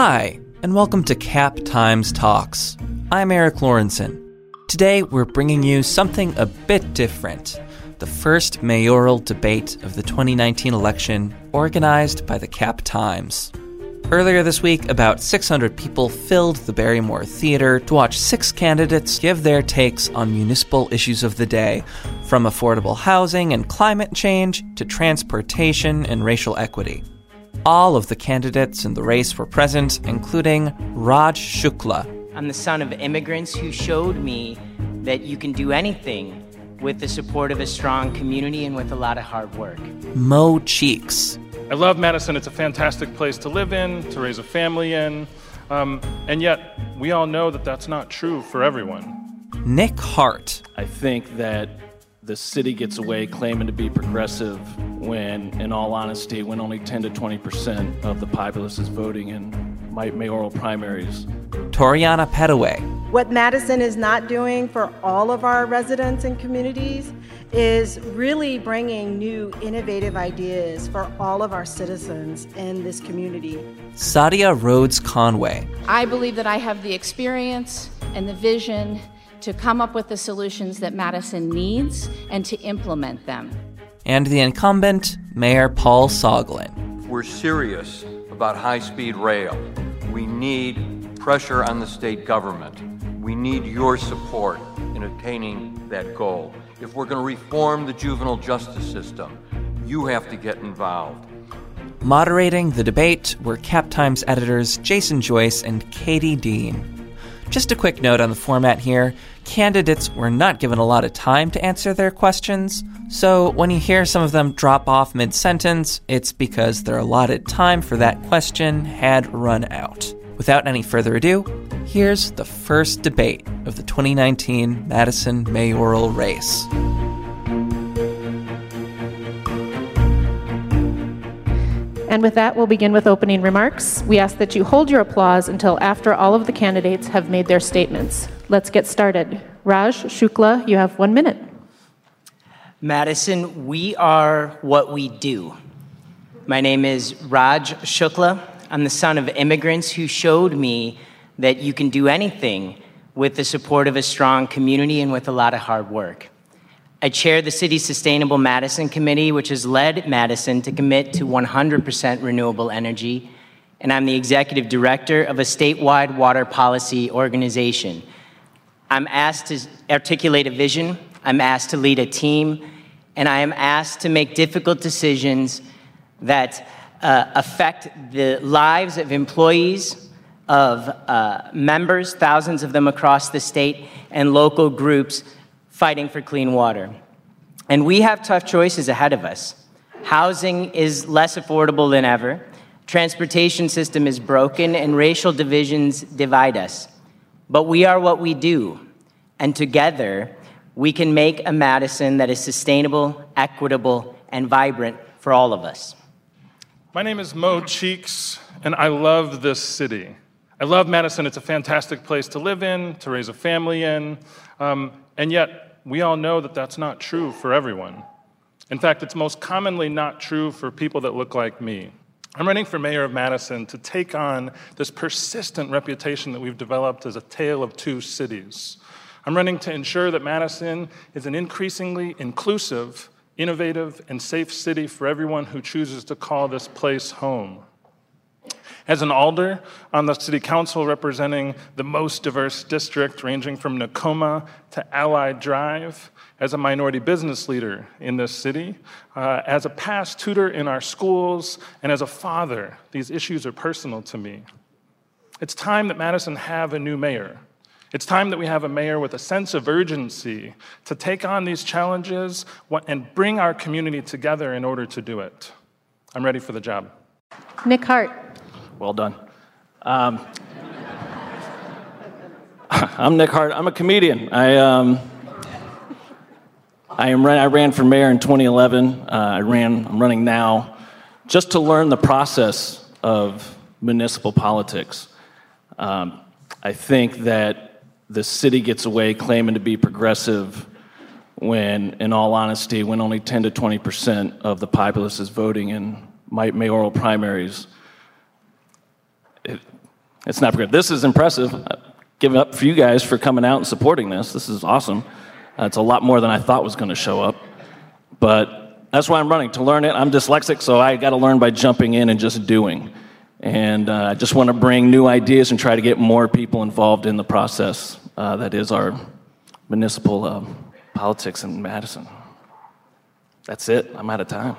Hi, and welcome to Cap Times Talks. I'm Eric Lawrenson. Today, we're bringing you something a bit different the first mayoral debate of the 2019 election, organized by the Cap Times. Earlier this week, about 600 people filled the Barrymore Theater to watch six candidates give their takes on municipal issues of the day, from affordable housing and climate change to transportation and racial equity. All of the candidates in the race were present, including Raj Shukla. I'm the son of immigrants who showed me that you can do anything with the support of a strong community and with a lot of hard work. Mo Cheeks. I love Madison. It's a fantastic place to live in, to raise a family in. Um, and yet, we all know that that's not true for everyone. Nick Hart. I think that the city gets away claiming to be progressive when, in all honesty, when only 10 to 20 percent of the populace is voting in mayoral primaries. Toriana Pettaway. What Madison is not doing for all of our residents and communities is really bringing new innovative ideas for all of our citizens in this community. Satya Rhodes Conway. I believe that I have the experience and the vision to come up with the solutions that Madison needs and to implement them. And the incumbent, Mayor Paul Soglin. We're serious about high speed rail. We need pressure on the state government. We need your support in attaining that goal. If we're going to reform the juvenile justice system, you have to get involved. Moderating the debate were Cap Times editors Jason Joyce and Katie Dean. Just a quick note on the format here candidates were not given a lot of time to answer their questions, so when you hear some of them drop off mid sentence, it's because their allotted time for that question had run out. Without any further ado, here's the first debate of the 2019 Madison mayoral race. And with that, we'll begin with opening remarks. We ask that you hold your applause until after all of the candidates have made their statements. Let's get started. Raj Shukla, you have one minute. Madison, we are what we do. My name is Raj Shukla. I'm the son of immigrants who showed me that you can do anything with the support of a strong community and with a lot of hard work. I chair the city's Sustainable Madison Committee, which has led Madison to commit to 100% renewable energy, and I'm the executive director of a statewide water policy organization. I'm asked to articulate a vision, I'm asked to lead a team, and I am asked to make difficult decisions that uh, affect the lives of employees, of uh, members, thousands of them across the state, and local groups fighting for clean water. And we have tough choices ahead of us. Housing is less affordable than ever. Transportation system is broken and racial divisions divide us. But we are what we do. And together, we can make a Madison that is sustainable, equitable, and vibrant for all of us. My name is Mo Cheeks, and I love this city. I love Madison. It's a fantastic place to live in, to raise a family in. Um, and yet, we all know that that's not true for everyone. In fact, it's most commonly not true for people that look like me. I'm running for mayor of Madison to take on this persistent reputation that we've developed as a tale of two cities. I'm running to ensure that Madison is an increasingly inclusive, innovative, and safe city for everyone who chooses to call this place home. As an alder on the city council representing the most diverse district, ranging from Nakoma to Allied Drive, as a minority business leader in this city, uh, as a past tutor in our schools, and as a father, these issues are personal to me. It's time that Madison have a new mayor. It's time that we have a mayor with a sense of urgency to take on these challenges and bring our community together in order to do it. I'm ready for the job. Nick Hart. Well done. Um, I'm Nick Hart. I'm a comedian. I, um, I, am, I ran for mayor in 2011. Uh, I ran, I'm running now just to learn the process of municipal politics. Um, I think that the city gets away claiming to be progressive when, in all honesty, when only 10 to 20 percent of the populace is voting in mayoral primaries It's not good. This is impressive. Give it up for you guys for coming out and supporting this. This is awesome. Uh, it's a lot more than I thought was going to show up. But that's why I'm running to learn it. I'm dyslexic, so I got to learn by jumping in and just doing. And uh, I just want to bring new ideas and try to get more people involved in the process uh, that is our municipal uh, politics in Madison. That's it. I'm out of time.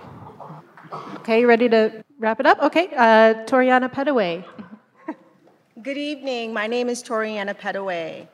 Okay, ready to wrap it up? Okay, uh, Toriana Pettaway. Good evening. My name is Toriana Pettaway,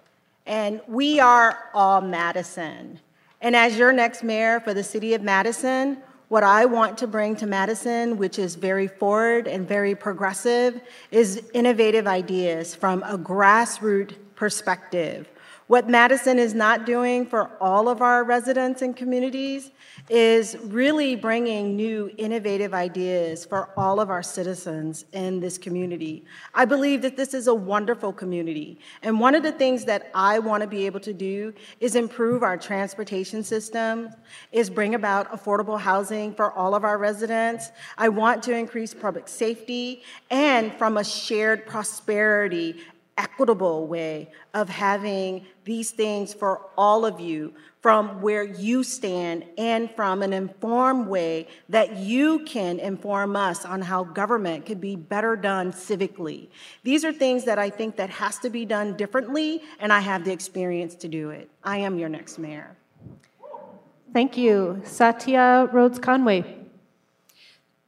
and we are all Madison. And as your next mayor for the city of Madison, what I want to bring to Madison, which is very forward and very progressive, is innovative ideas from a grassroots perspective. What Madison is not doing for all of our residents and communities is really bringing new innovative ideas for all of our citizens in this community. I believe that this is a wonderful community. And one of the things that I want to be able to do is improve our transportation system, is bring about affordable housing for all of our residents. I want to increase public safety and from a shared prosperity equitable way of having these things for all of you from where you stand and from an informed way that you can inform us on how government could be better done civically. These are things that I think that has to be done differently and I have the experience to do it. I am your next mayor. Thank you. Satya Rhodes Conway.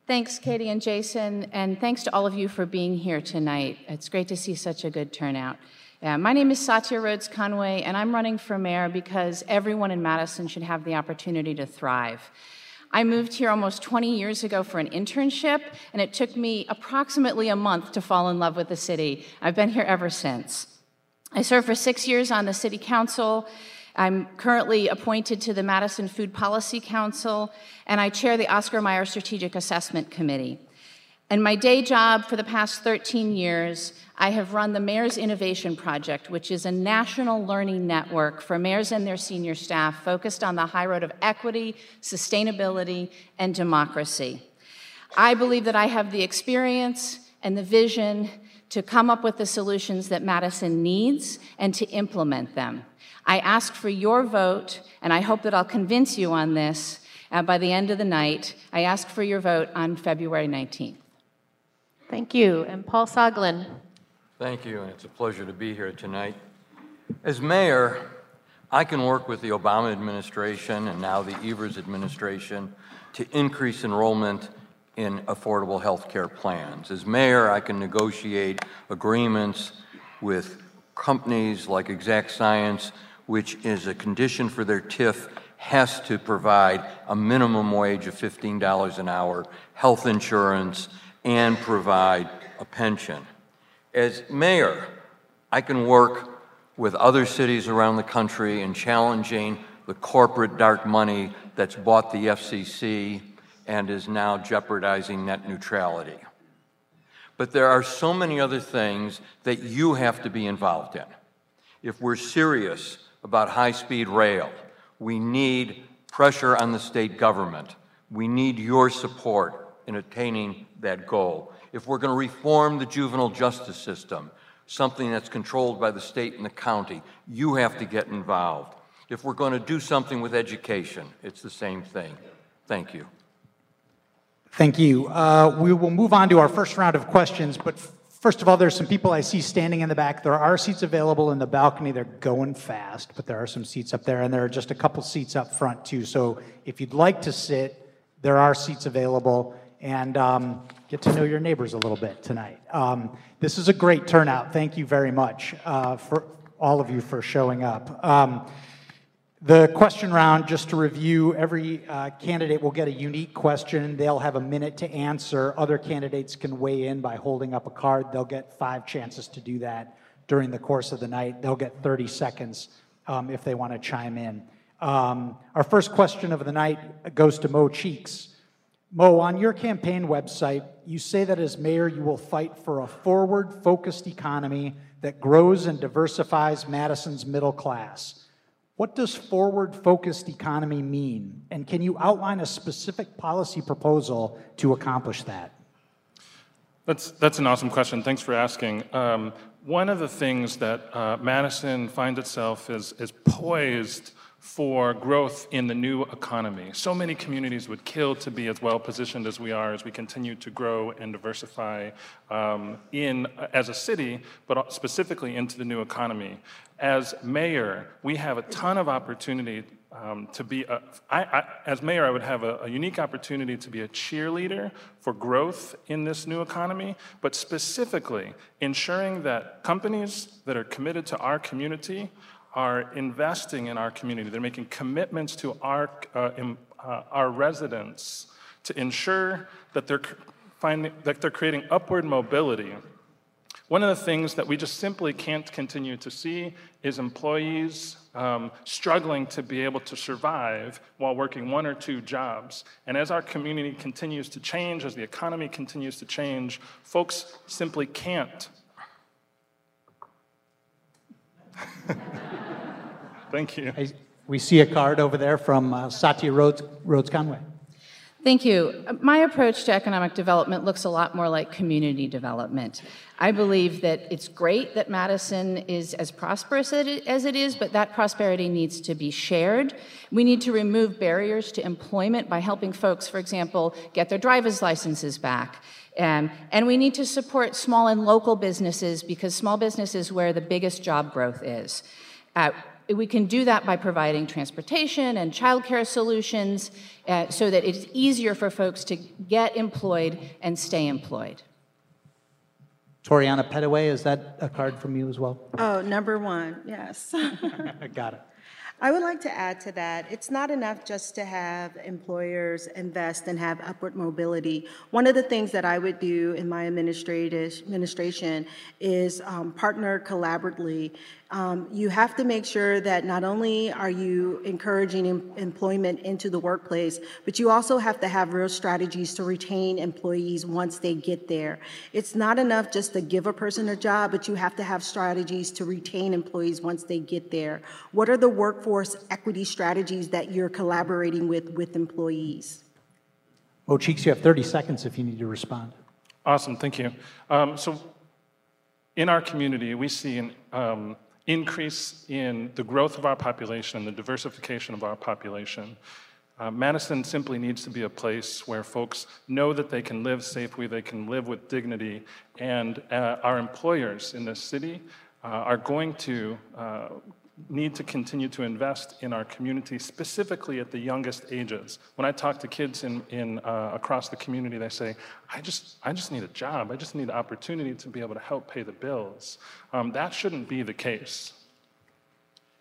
Thanks, Katie and Jason, and thanks to all of you for being here tonight. It's great to see such a good turnout. Yeah, my name is Satya Rhodes Conway, and I'm running for mayor because everyone in Madison should have the opportunity to thrive. I moved here almost 20 years ago for an internship, and it took me approximately a month to fall in love with the city. I've been here ever since. I served for six years on the city council I'm currently appointed to the Madison Food Policy Council, and I chair the Oscar Mayer Strategic Assessment Committee. In my day job for the past 13 years, I have run the Mayor's Innovation Project, which is a national learning network for mayors and their senior staff focused on the high road of equity, sustainability, and democracy. I believe that I have the experience and the vision to come up with the solutions that Madison needs and to implement them. I ask for your vote, and I hope that I'll convince you on this uh, by the end of the night. I ask for your vote on February 19th. Thank you. And Paul Soglin. Thank you, and it's a pleasure to be here tonight. As mayor, I can work with the Obama administration and now the Evers administration to increase enrollment in affordable health care plans. As mayor, I can negotiate agreements with companies like Exact Science which is a condition for their TIF, has to provide a minimum wage of $15 an hour, health insurance, and provide a pension. As mayor, I can work with other cities around the country in challenging the corporate dark money that's bought the FCC and is now jeopardizing net neutrality. But there are so many other things that you have to be involved in. If we're serious about high speed rail. We need pressure on the state government. We need your support in attaining that goal. If we're going to reform the juvenile justice system, something that's controlled by the state and the county, you have to get involved. If we're going to do something with education, it's the same thing. Thank you. Thank you. Uh, we will move on to our first round of questions, but First of all, there's some people I see standing in the back. There are seats available in the balcony. They're going fast, but there are some seats up there, and there are just a couple seats up front, too. So if you'd like to sit, there are seats available, and um, get to know your neighbors a little bit tonight. Um, this is a great turnout. Thank you very much uh, for all of you for showing up. Um, the question round, just to review, every uh, candidate will get a unique question. They'll have a minute to answer. Other candidates can weigh in by holding up a card. They'll get five chances to do that during the course of the night. They'll get 30 seconds um, if they want to chime in. Um, our first question of the night goes to Mo Cheeks. Mo, on your campaign website, you say that as mayor, you will fight for a forward focused economy that grows and diversifies Madison's middle class. What does forward focused economy mean? And can you outline a specific policy proposal to accomplish that? That's, that's an awesome question. Thanks for asking. Um, one of the things that uh, Madison finds itself is, is poised for growth in the new economy. So many communities would kill to be as well positioned as we are as we continue to grow and diversify um, in as a city, but specifically into the new economy. As mayor, we have a ton of opportunity um, to be, a, I, I, as mayor, I would have a, a, unique opportunity to be a cheerleader for growth in this new economy, but specifically ensuring that companies that are committed to our community are investing in our community. They're making commitments to our, uh, uh, our residents to ensure that they're, finding, that they're creating upward mobility one of the things that we just simply can't continue to see is employees um, struggling to be able to survive while working one or two jobs. And as our community continues to change, as the economy continues to change, folks simply can't. Thank you. We see a card over there from uh, Satya Rhodes, Rhodes Conway. Thank you. My approach to economic development looks a lot more like community development. I believe that it's great that Madison is as prosperous as it is, but that prosperity needs to be shared. We need to remove barriers to employment by helping folks, for example, get their driver's licenses back. Um, and we need to support small and local businesses because small business is where the biggest job growth is. Uh, we can do that by providing transportation and childcare solutions uh, so that it's easier for folks to get employed and stay employed. Toriana Pettaway, is that a card from you as well? Oh, number one, yes. Got it. I would like to add to that. It's not enough just to have employers invest and have upward mobility. One of the things that I would do in my administration is um, partner collaboratively um, you have to make sure that not only are you encouraging em- employment into the workplace, but you also have to have real strategies to retain employees once they get there. It's not enough just to give a person a job, but you have to have strategies to retain employees once they get there. What are the workforce equity strategies that you're collaborating with with employees? Mo Cheeks, you have 30 seconds if you need to respond. Awesome, thank you. Um, so, in our community, we see an um, increase in the growth of our population, and the diversification of our population. Uh, Madison simply needs to be a place where folks know that they can live safely, they can live with dignity, and uh, our employers in this city uh, are going to uh, need to continue to invest in our community, specifically at the youngest ages. When I talk to kids in, in, uh, across the community, they say, I just, I just need a job. I just need an opportunity to be able to help pay the bills. Um, that shouldn't be the case.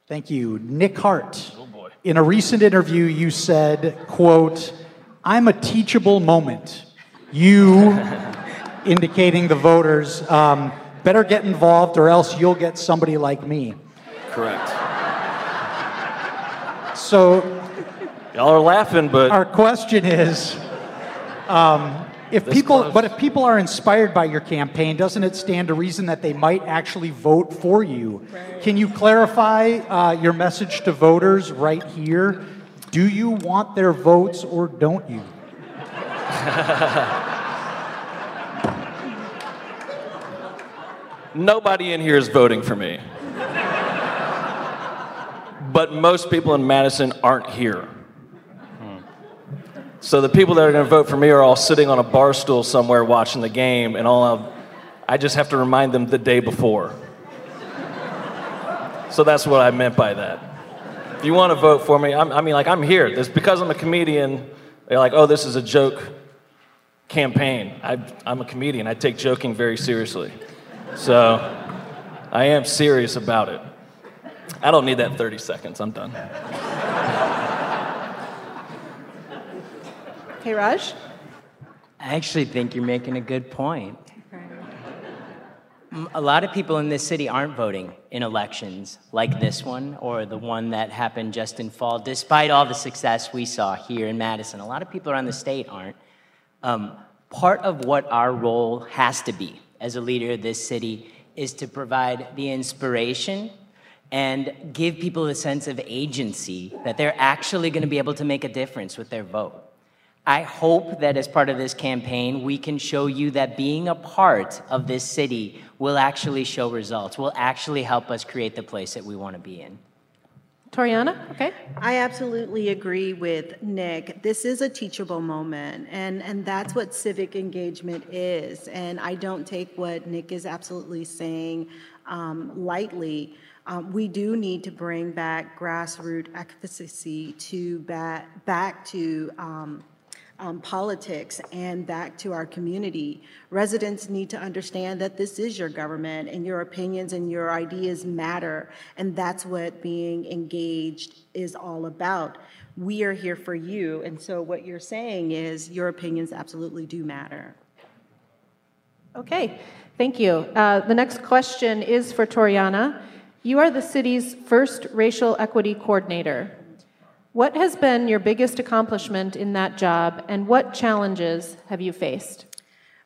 Thank you. Nick Hart. Oh boy. In a recent interview, you said, quote, I'm a teachable moment. You, indicating the voters, um, better get involved or else you'll get somebody like me. Correct. So, y'all are laughing, but our question is, um, if people, close. but if people are inspired by your campaign, doesn't it stand to reason that they might actually vote for you? Right. Can you clarify uh, your message to voters right here? Do you want their votes or don't you? Nobody in here is voting for me but most people in Madison aren't here. So the people that are going to vote for me are all sitting on a bar stool somewhere watching the game, and all I'll, I just have to remind them the day before. So that's what I meant by that. If you want to vote for me, I'm, i mean, like, I'm here. It's because I'm a comedian. They're like, oh, this is a joke campaign. I, I'm a comedian. I take joking very seriously. So I am serious about it. I don't need that 30 seconds. I'm done. Hey, Raj? I actually think you're making a good point. A lot of people in this city aren't voting in elections like this one or the one that happened just in fall, despite all the success we saw here in Madison. A lot of people around the state aren't. Um, part of what our role has to be as a leader of this city is to provide the inspiration and give people a sense of agency that they're actually going to be able to make a difference with their vote. I hope that as part of this campaign, we can show you that being a part of this city will actually show results, will actually help us create the place that we want to be in. Toriana, okay. I absolutely agree with Nick. This is a teachable moment, and, and that's what civic engagement is. And I don't take what Nick is absolutely saying um, lightly. Um, we do need to bring back grassroots advocacy to back, back to um, um, politics and back to our community. Residents need to understand that this is your government and your opinions and your ideas matter, and that's what being engaged is all about. We are here for you, and so what you're saying is your opinions absolutely do matter. Okay, thank you. Uh, the next question is for Toriana. You are the city's first racial equity coordinator. What has been your biggest accomplishment in that job, and what challenges have you faced?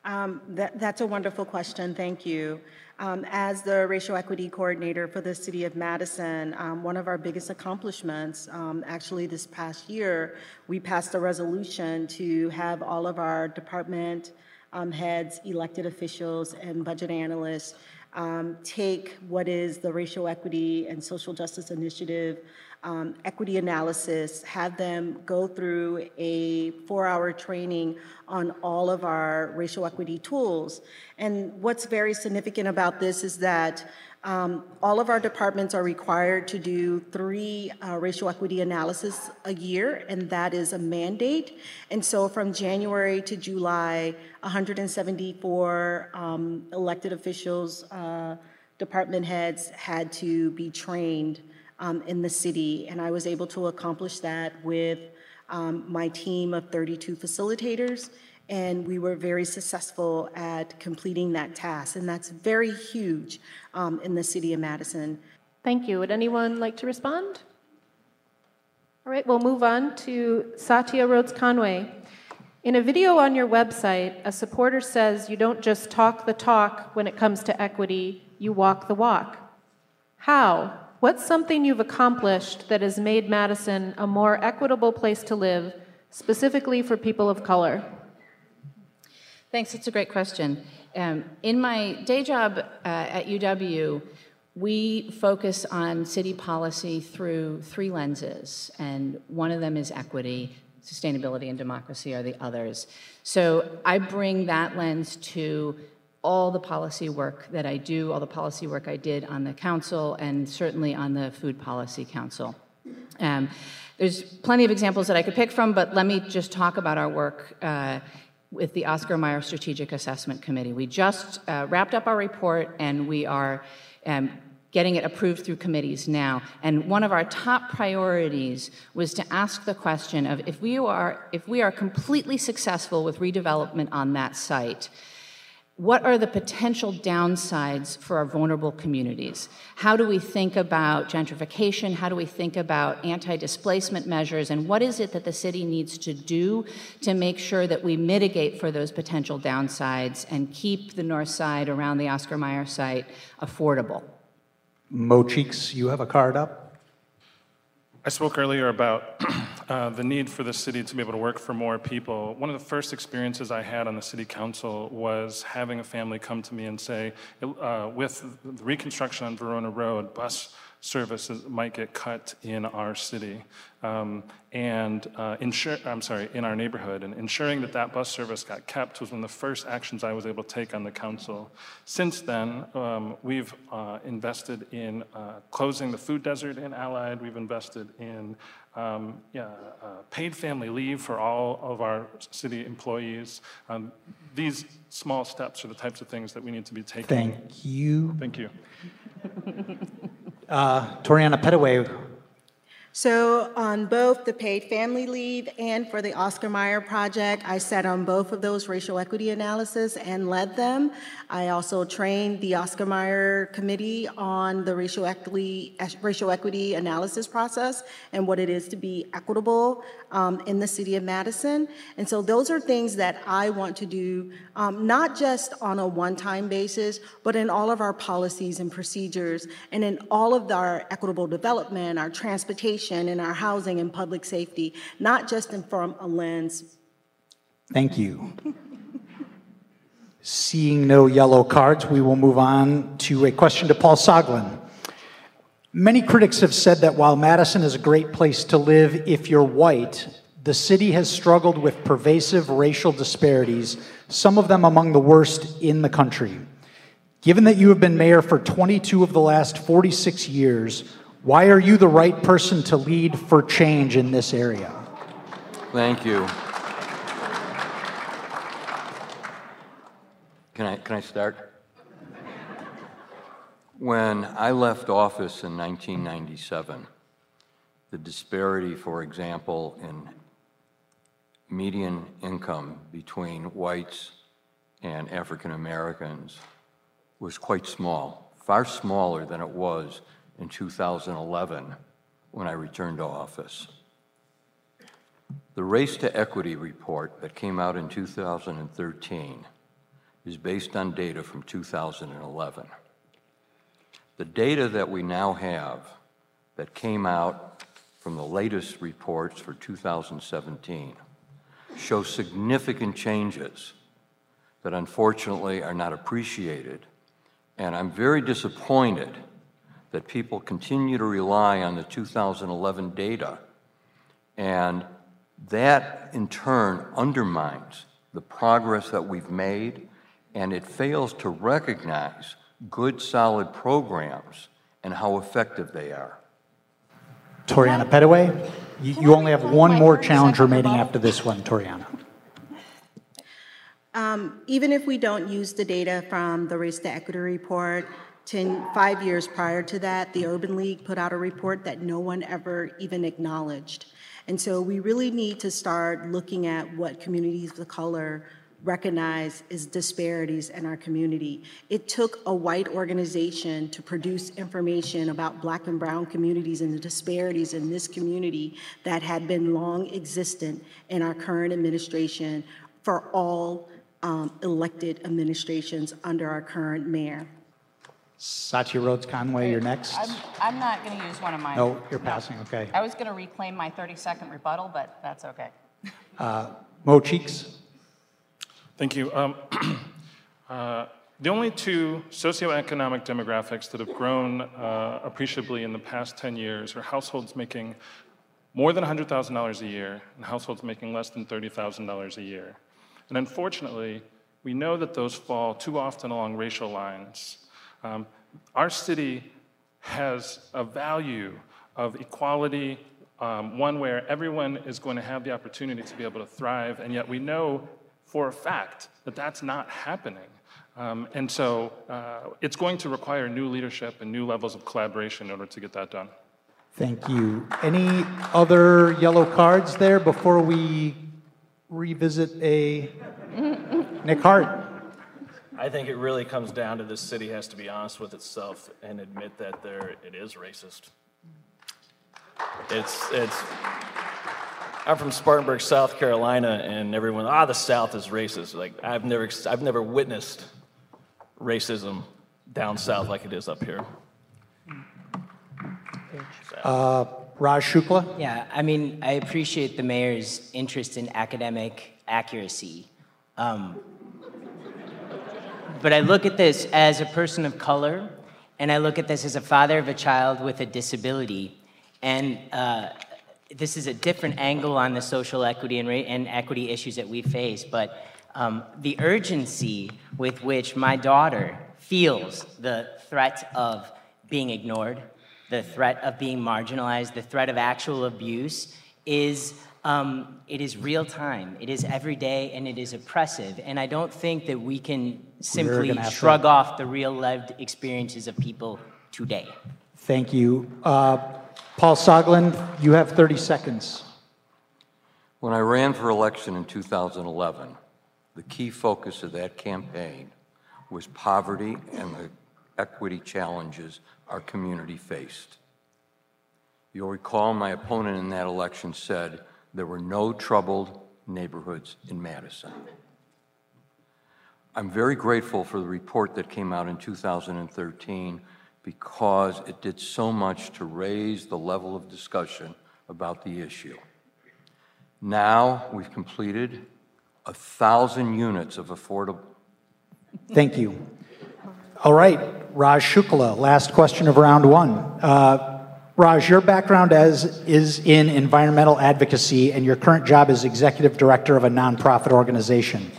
Um, that, that's a wonderful question. Thank you. Um, as the racial equity coordinator for the city of Madison, um, one of our biggest accomplishments, um, actually this past year, we passed a resolution to have all of our department um, heads, elected officials, and budget analysts um, take what is the racial equity and social justice initiative um, equity analysis, have them go through a four hour training on all of our racial equity tools. And what's very significant about this is that um, all of our departments are required to do three uh, racial equity analysis a year, and that is a mandate. And so from January to July, 174 um, elected officials, uh, department heads had to be trained um, in the city, and I was able to accomplish that with um, my team of 32 facilitators, and we were very successful at completing that task, and that's very huge um, in the city of Madison. Thank you. Would anyone like to respond? All right, we'll move on to Satya Rhodes Conway. In a video on your website, a supporter says you don't just talk the talk when it comes to equity, you walk the walk. How? What's something you've accomplished that has made Madison a more equitable place to live, specifically for people of color? Thanks, that's a great question. Um, in my day job uh, at UW, we focus on city policy through three lenses, and one of them is equity, sustainability, and democracy are the others. So I bring that lens to all the policy work that I do, all the policy work I did on the council, and certainly on the Food Policy Council. Um, there's plenty of examples that I could pick from, but let me just talk about our work uh, with the Oscar Mayer Strategic Assessment Committee. We just uh, wrapped up our report, and we are um, getting it approved through committees now. And one of our top priorities was to ask the question of if we are if we are completely successful with redevelopment on that site, what are the potential downsides for our vulnerable communities? How do we think about gentrification? How do we think about anti displacement measures? And what is it that the city needs to do to make sure that we mitigate for those potential downsides and keep the north side around the Oscar Mayer site affordable? Mo Cheeks, you have a card up. I spoke earlier about uh, the need for the city to be able to work for more people. One of the first experiences I had on the city council was having a family come to me and say, uh, with the reconstruction on Verona Road, bus services might get cut in our city um, and uh, ensure, I'm sorry, in our neighborhood. And ensuring that that bus service got kept was one of the first actions I was able to take on the council. Since then, um, we've uh, invested in uh, closing the food desert in Allied. We've invested in um, yeah, uh, paid family leave for all of our city employees. Um, these small steps are the types of things that we need to be taking. Thank you. Thank you. Uh, Toriana Pettaway so on both the paid family leave and for the Oscar Mayer project, I sat on both of those racial equity analysis and led them. I also trained the Oscar Mayer committee on the racial equity, racial equity analysis process and what it is to be equitable um, in the city of Madison. And so those are things that I want to do, um, not just on a one-time basis, but in all of our policies and procedures and in all of our equitable development, our transportation, and our housing and public safety, not just in from a lens Thank you. Seeing no yellow cards, we will move on to a question to Paul Soglin. Many critics have said that while Madison is a great place to live if you're white, the city has struggled with pervasive racial disparities, some of them among the worst in the country. Given that you have been mayor for 22 of the last 46 years, why are you the right person to lead for change in this area? Thank you. Can I, can I start? When I left office in 1997, the disparity, for example, in median income between whites and African Americans was quite small, far smaller than it was in 2011 when I returned to office. The Race to Equity report that came out in 2013 is based on data from 2011. The data that we now have that came out from the latest reports for 2017 show significant changes that unfortunately are not appreciated. And I'm very disappointed that people continue to rely on the 2011 data. And that in turn undermines the progress that we've made, and it fails to recognize good, solid programs and how effective they are. Toriana Pettaway, you, you only have one more challenge remaining after this one, Toriana. Um, even if we don't use the data from the Race to Equity report, 10, five years prior to that, the Urban League put out a report that no one ever even acknowledged. And so we really need to start looking at what communities of color recognize as disparities in our community. It took a white organization to produce information about black and brown communities and the disparities in this community that had been long existent in our current administration for all um, elected administrations under our current mayor. Satya Rhodes Conway, you're next. I'm, I'm not going to use one of mine. No, you're passing, okay. I was going to reclaim my 30 second rebuttal, but that's okay. Uh, Mo Cheeks. Thank you. Um, uh, the only two socioeconomic demographics that have grown uh, appreciably in the past 10 years are households making more than $100,000 a year and households making less than $30,000 a year. And unfortunately, we know that those fall too often along racial lines. Um, our city has a value of equality, um, one where everyone is going to have the opportunity to be able to thrive, and yet we know for a fact that that's not happening. Um, and so uh, it's going to require new leadership and new levels of collaboration in order to get that done. Thank you. Any other yellow cards there before we revisit a Nick Hart. I think it really comes down to this city has to be honest with itself and admit that there it is racist. It's it's. I'm from Spartanburg, South Carolina, and everyone ah the South is racist. Like I've never I've never witnessed racism down south like it is up here. Uh, Raj Shukla. Yeah, I mean, I appreciate the mayor's interest in academic accuracy. Um, but I look at this as a person of color, and I look at this as a father of a child with a disability. And uh, this is a different angle on the social equity and, and equity issues that we face. But um, the urgency with which my daughter feels the threat of being ignored, the threat of being marginalized, the threat of actual abuse is um, it is real time, it is every day, and it is oppressive. And I don't think that we can simply shrug to... off the real lived experiences of people today. Thank you. Uh, Paul Soglin, you have 30 seconds. When I ran for election in 2011, the key focus of that campaign was poverty and the equity challenges our community faced. You'll recall my opponent in that election said there were no troubled neighborhoods in Madison. I'm very grateful for the report that came out in 2013 because it did so much to raise the level of discussion about the issue. Now we've completed a thousand units of affordable. Thank you. All right, Raj Shukla, last question of round one. Uh, Raj, your background as is in environmental advocacy, and your current job is executive director of a nonprofit organization.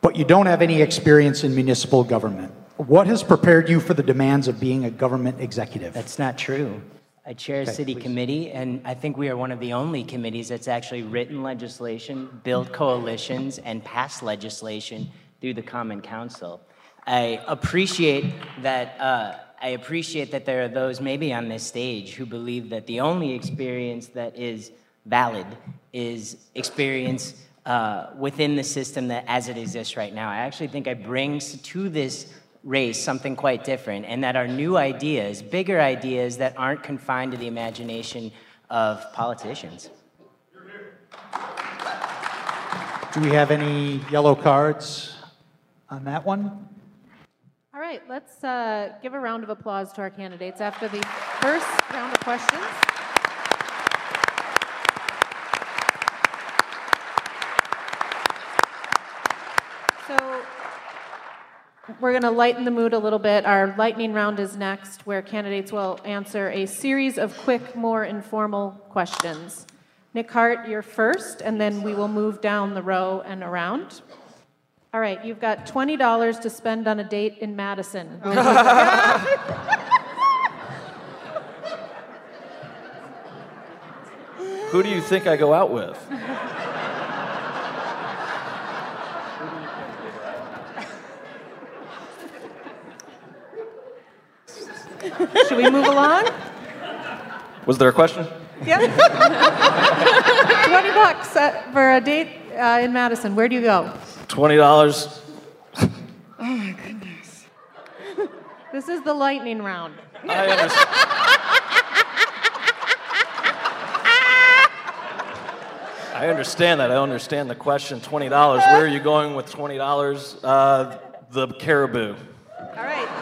But you don't have any experience in municipal government. What has prepared you for the demands of being a government executive? That's not true. I chair a Okay, city please. committee, and I think we are one of the only committees that's actually written legislation, built coalitions, and passed legislation through the Common Council. I appreciate that. Uh, I appreciate that there are those maybe on this stage who believe that the only experience that is valid is experience uh, within the system that as it exists right now. I actually think I bring to this race something quite different, and that are new ideas, bigger ideas that aren't confined to the imagination of politicians. Do we have any yellow cards on that one? All right, let's uh, give a round of applause to our candidates after the first round of questions. So we're going to lighten the mood a little bit. Our lightning round is next, where candidates will answer a series of quick, more informal questions. Nick Hart, you're first, and then we will move down the row and around. All right, you've got $20 to spend on a date in Madison. Who do you think I go out with? Should we move along? Was there a question? Yeah. 20 bucks uh, for a date uh, in Madison. Where do you go? Twenty dollars. Oh my goodness. This is the lightning round. I understand. I understand that. I understand the question. Twenty dollars. Where are you going with twenty dollars? Uh, the Caribou. All right.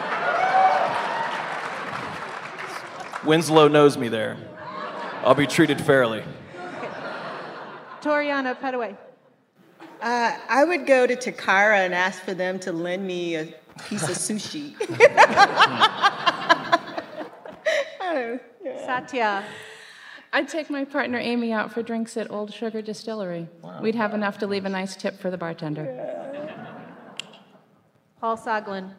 Winslow knows me there. I'll be treated fairly. Toriana Pettaway. Uh, I would go to Takara and ask for them to lend me a piece of sushi. Satya. I'd take my partner Amy out for drinks at Old Sugar Distillery. We'd have enough to leave a nice tip for the bartender. Paul Soglin.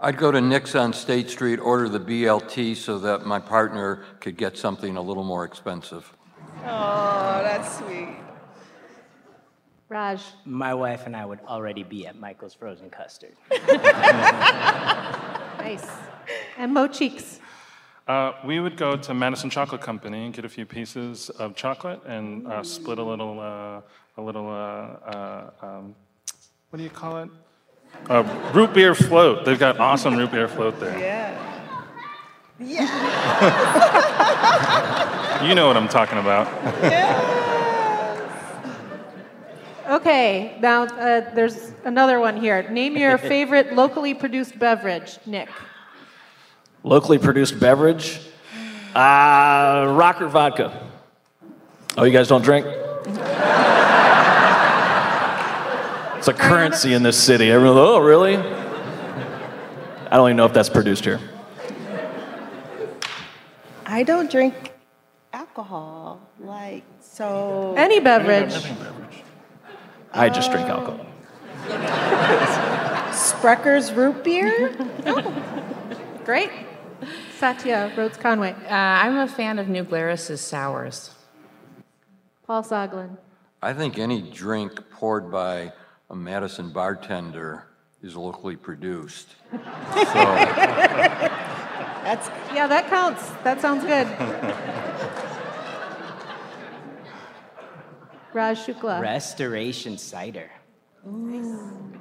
I'd go to Nick's on State Street, order the BLT so that my partner could get something a little more expensive. oh, that's sweet. Raj. My wife and I would already be at Michael's Frozen Custard. Nice. And Mo Cheeks. Uh, we would go to Madison Chocolate Company and get a few pieces of chocolate and uh, split a little, uh, a little, uh, uh, um, what do you call it? Uh, root beer float. They've got awesome root beer float there. Yeah. Yeah. You know what I'm talking about. Okay, now uh, there's another one here. Name your favorite locally produced beverage, Nick. Locally produced beverage. Uh, Rocker vodka. Oh, you guys don't drink? It's a currency in this city. Everyone, oh, really? I don't even know if that's produced here. I don't drink alcohol, like, so. Any beverage. I just drink alcohol. Sprecher's root beer? oh, Great. Satya Rhodes Conway. Uh, I'm a fan of New Glarus's sours. Paul Soglin. I think any drink poured by a Madison bartender is locally produced. So, That's Yeah, that counts. That sounds good. Raj Shukla. Restoration cider. And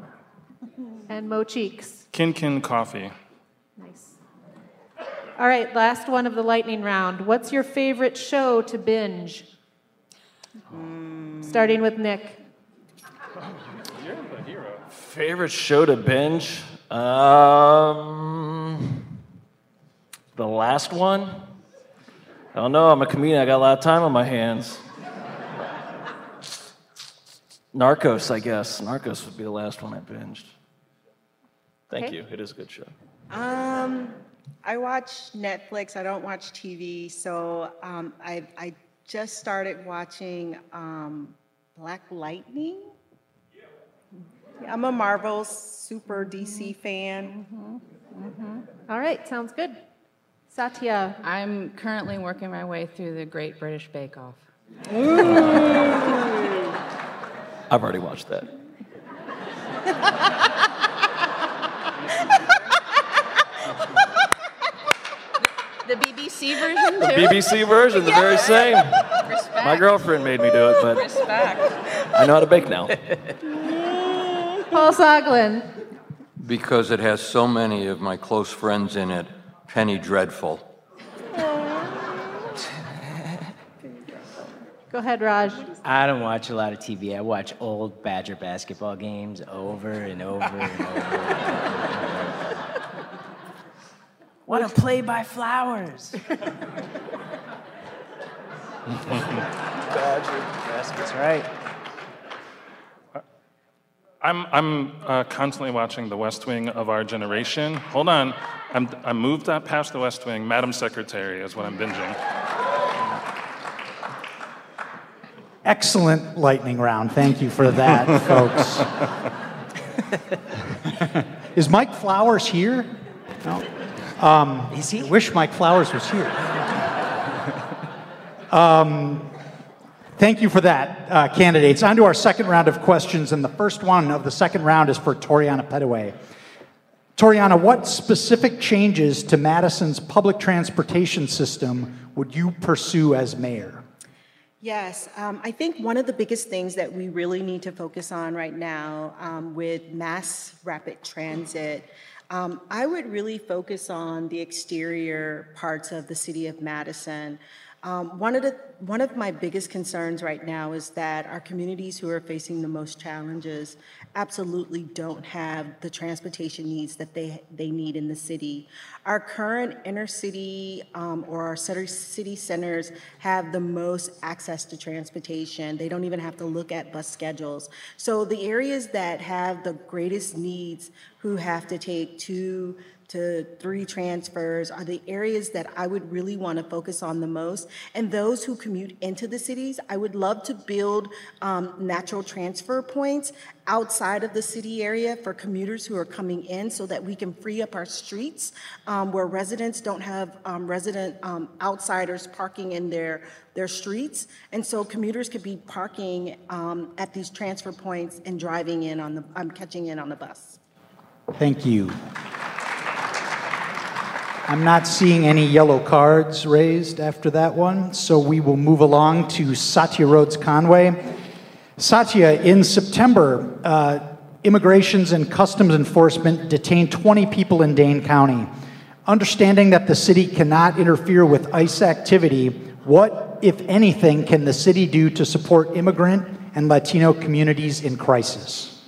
Mo Cheeks. Kin Kin Coffee. Nice. All right, last one of the lightning round. What's your favorite show to binge? Hmm. Starting with Nick. Oh. Favorite show to binge? Um, the last one? I don't know. I'm a comedian. I got a lot of time on my hands. Narcos, I guess. Narcos would be the last one I binged. Thank Okay. you. It is a good show. Um, I watch Netflix. I don't watch TV, so um, I I just started watching um, Black Lightning. I'm a Marvel super DC fan. Mm-hmm, mm-hmm. All right, sounds good. Satya. I'm currently working my way through the Great British Bake Off. I've already watched that. The BBC version, The too? BBC version, the very same. Respect. My girlfriend made me do it, but Respect. I know how to bake now. Paul Soglin. Because it has so many of my close friends in it, Penny Dreadful. Go ahead, Raj. I don't watch a lot of TV. I watch old Badger basketball games over and over and over. Want to play by flowers? Badger basketball. That's right. I'm, I'm uh, constantly watching The West Wing of our generation. Hold on. I'm, I moved that past The West Wing. Madam Secretary is what I'm binging. Excellent lightning round. Thank you for that, folks. Is Mike Flowers here? No. Um, Is he? I wish Mike Flowers was here. Um, thank you for that, uh, candidates. On to our second round of questions, and the first one of the second round is for Toriana Pettaway. Toriana, what specific changes to Madison's public transportation system would you pursue as mayor? Yes, um, I think one of the biggest things that we really need to focus on right now um, with mass rapid transit, um, I would really focus on the exterior parts of the city of Madison. Um, one of the one of my biggest concerns right now is that our communities who are facing the most challenges absolutely don't have the transportation needs that they they need in the city. Our current inner city um, or our city centers have the most access to transportation. They don't even have to look at bus schedules. So the areas that have the greatest needs, who have to take two to three transfers are the areas that I would really want to focus on the most. And those who commute into the cities, I would love to build um, natural transfer points outside of the city area for commuters who are coming in so that we can free up our streets um, where residents don't have um, resident um, outsiders parking in their their streets. And so commuters could be parking um, at these transfer points and driving in on the, I'm catching in on the bus. Thank you. I'm not seeing any yellow cards raised after that one, so we will move along to Satya Rhodes Conway. Satya, in September, uh, Immigrations and Customs Enforcement detained 20 people in Dane County. Understanding that the city cannot interfere with ICE activity, what, if anything, can the city do to support immigrant and Latino communities in crisis?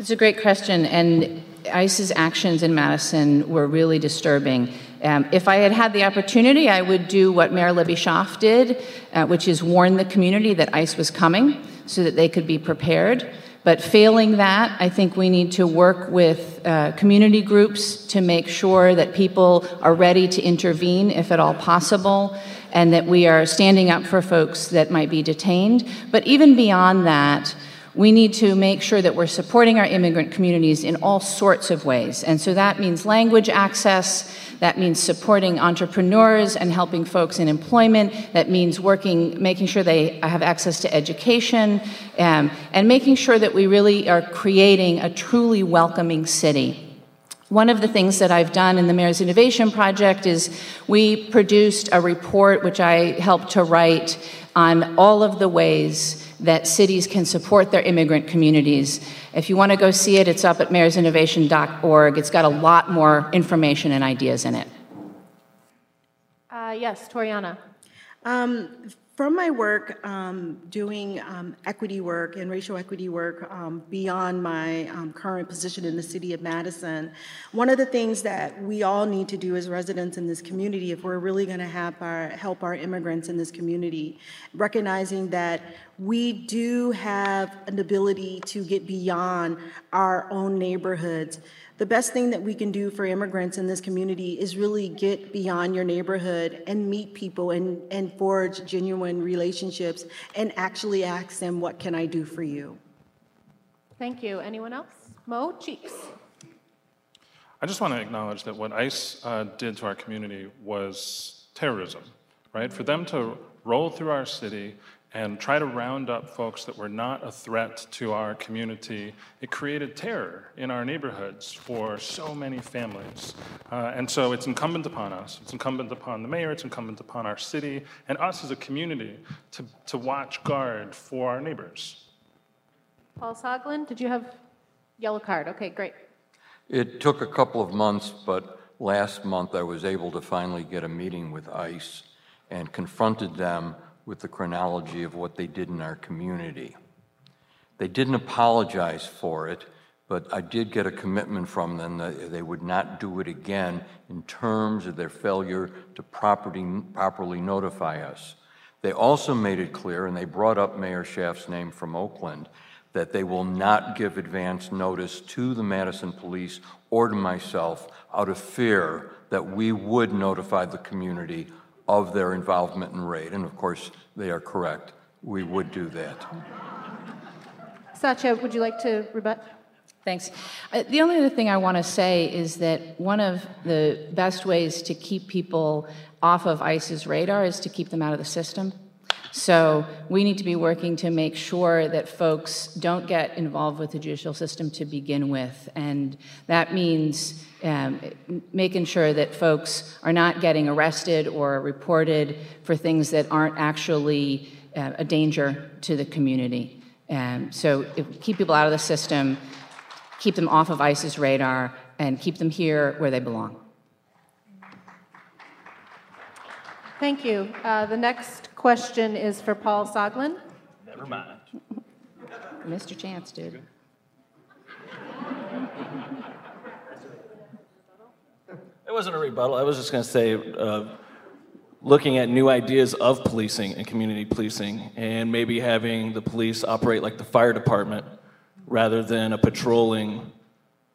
It's a great question, and ICE's actions in Madison were really disturbing. Um, if I had had the opportunity, I would do what Mayor Libby Schaaf did, uh, which is warn the community that ICE was coming so that they could be prepared. But failing that, I think we need to work with uh, community groups to make sure that people are ready to intervene if at all possible, and that we are standing up for folks that might be detained. But even beyond that, we need to make sure that we're supporting our immigrant communities in all sorts of ways. And so that means language access, that means supporting entrepreneurs and helping folks in employment, that means working, making sure they have access to education, um, and making sure that we really are creating a truly welcoming city. One of the things that I've done in the Mayor's Innovation Project is we produced a report which I helped to write on all of the ways that cities can support their immigrant communities. If you want to go see it, it's up at mayorsinnovation.org. It's got a lot more information and ideas in it. Uh, yes, Toriana. Um, from my work um, doing um, equity work and racial equity work um, beyond my um, current position in the city of Madison, one of the things that we all need to do as residents in this community, if we're really going to our, help our immigrants in this community, recognizing that we do have an ability to get beyond our own neighborhoods the best thing that we can do for immigrants in this community is really get beyond your neighborhood and meet people and, and forge genuine relationships and actually ask them, What can I do for you? Thank you. Anyone else? Mo Cheeks. I just want to acknowledge that what ICE uh, did to our community was terrorism, right? For them to roll through our city and try to round up folks that were not a threat to our community. It created terror in our neighborhoods for so many families. Uh, and so it's incumbent upon us, it's incumbent upon the mayor, it's incumbent upon our city, and us as a community to, to watch guard for our neighbors. Paul Soglin, did you have yellow card? Okay, great. It took a couple of months, but last month I was able to finally get a meeting with ICE and confronted them with the chronology of what they did in our community. They didn't apologize for it, but I did get a commitment from them that they would not do it again in terms of their failure to properly, properly notify us. They also made it clear, and they brought up Mayor Schaaf's name from Oakland, that they will not give advance notice to the Madison police or to myself out of fear that we would notify the community of their involvement in raid. And of course, they are correct. We would do that. Satya, would you like to rebut? Thanks. Uh, the only other thing I want to say is that one of the best ways to keep people off of ICE's radar is to keep them out of the system. So we need to be working to make sure that folks don't get involved with the judicial system to begin with. And that means um, making sure that folks are not getting arrested or reported for things that aren't actually uh, a danger to the community. Um, so keep people out of the system, keep them off of ICE's radar, and keep them here where they belong. Thank you. Uh, the next question is for Paul Soglin. Never mind. Mr. Chance did. It wasn't a rebuttal. I was just going to say, uh, looking at new ideas of policing and community policing, and maybe having the police operate like the fire department rather than a patrolling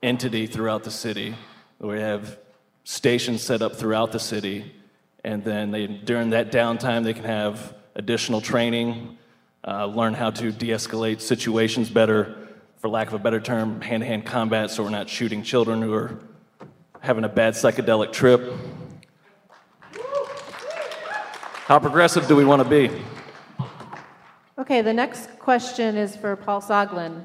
entity throughout the city. where We have stations set up throughout the city and then they, during that downtime, they can have additional training, uh, learn how to de escalate situations better, for lack of a better term, hand to hand combat, so we're not shooting children who are having a bad psychedelic trip. How progressive do we want to be? Okay, the next question is for Paul Soglin.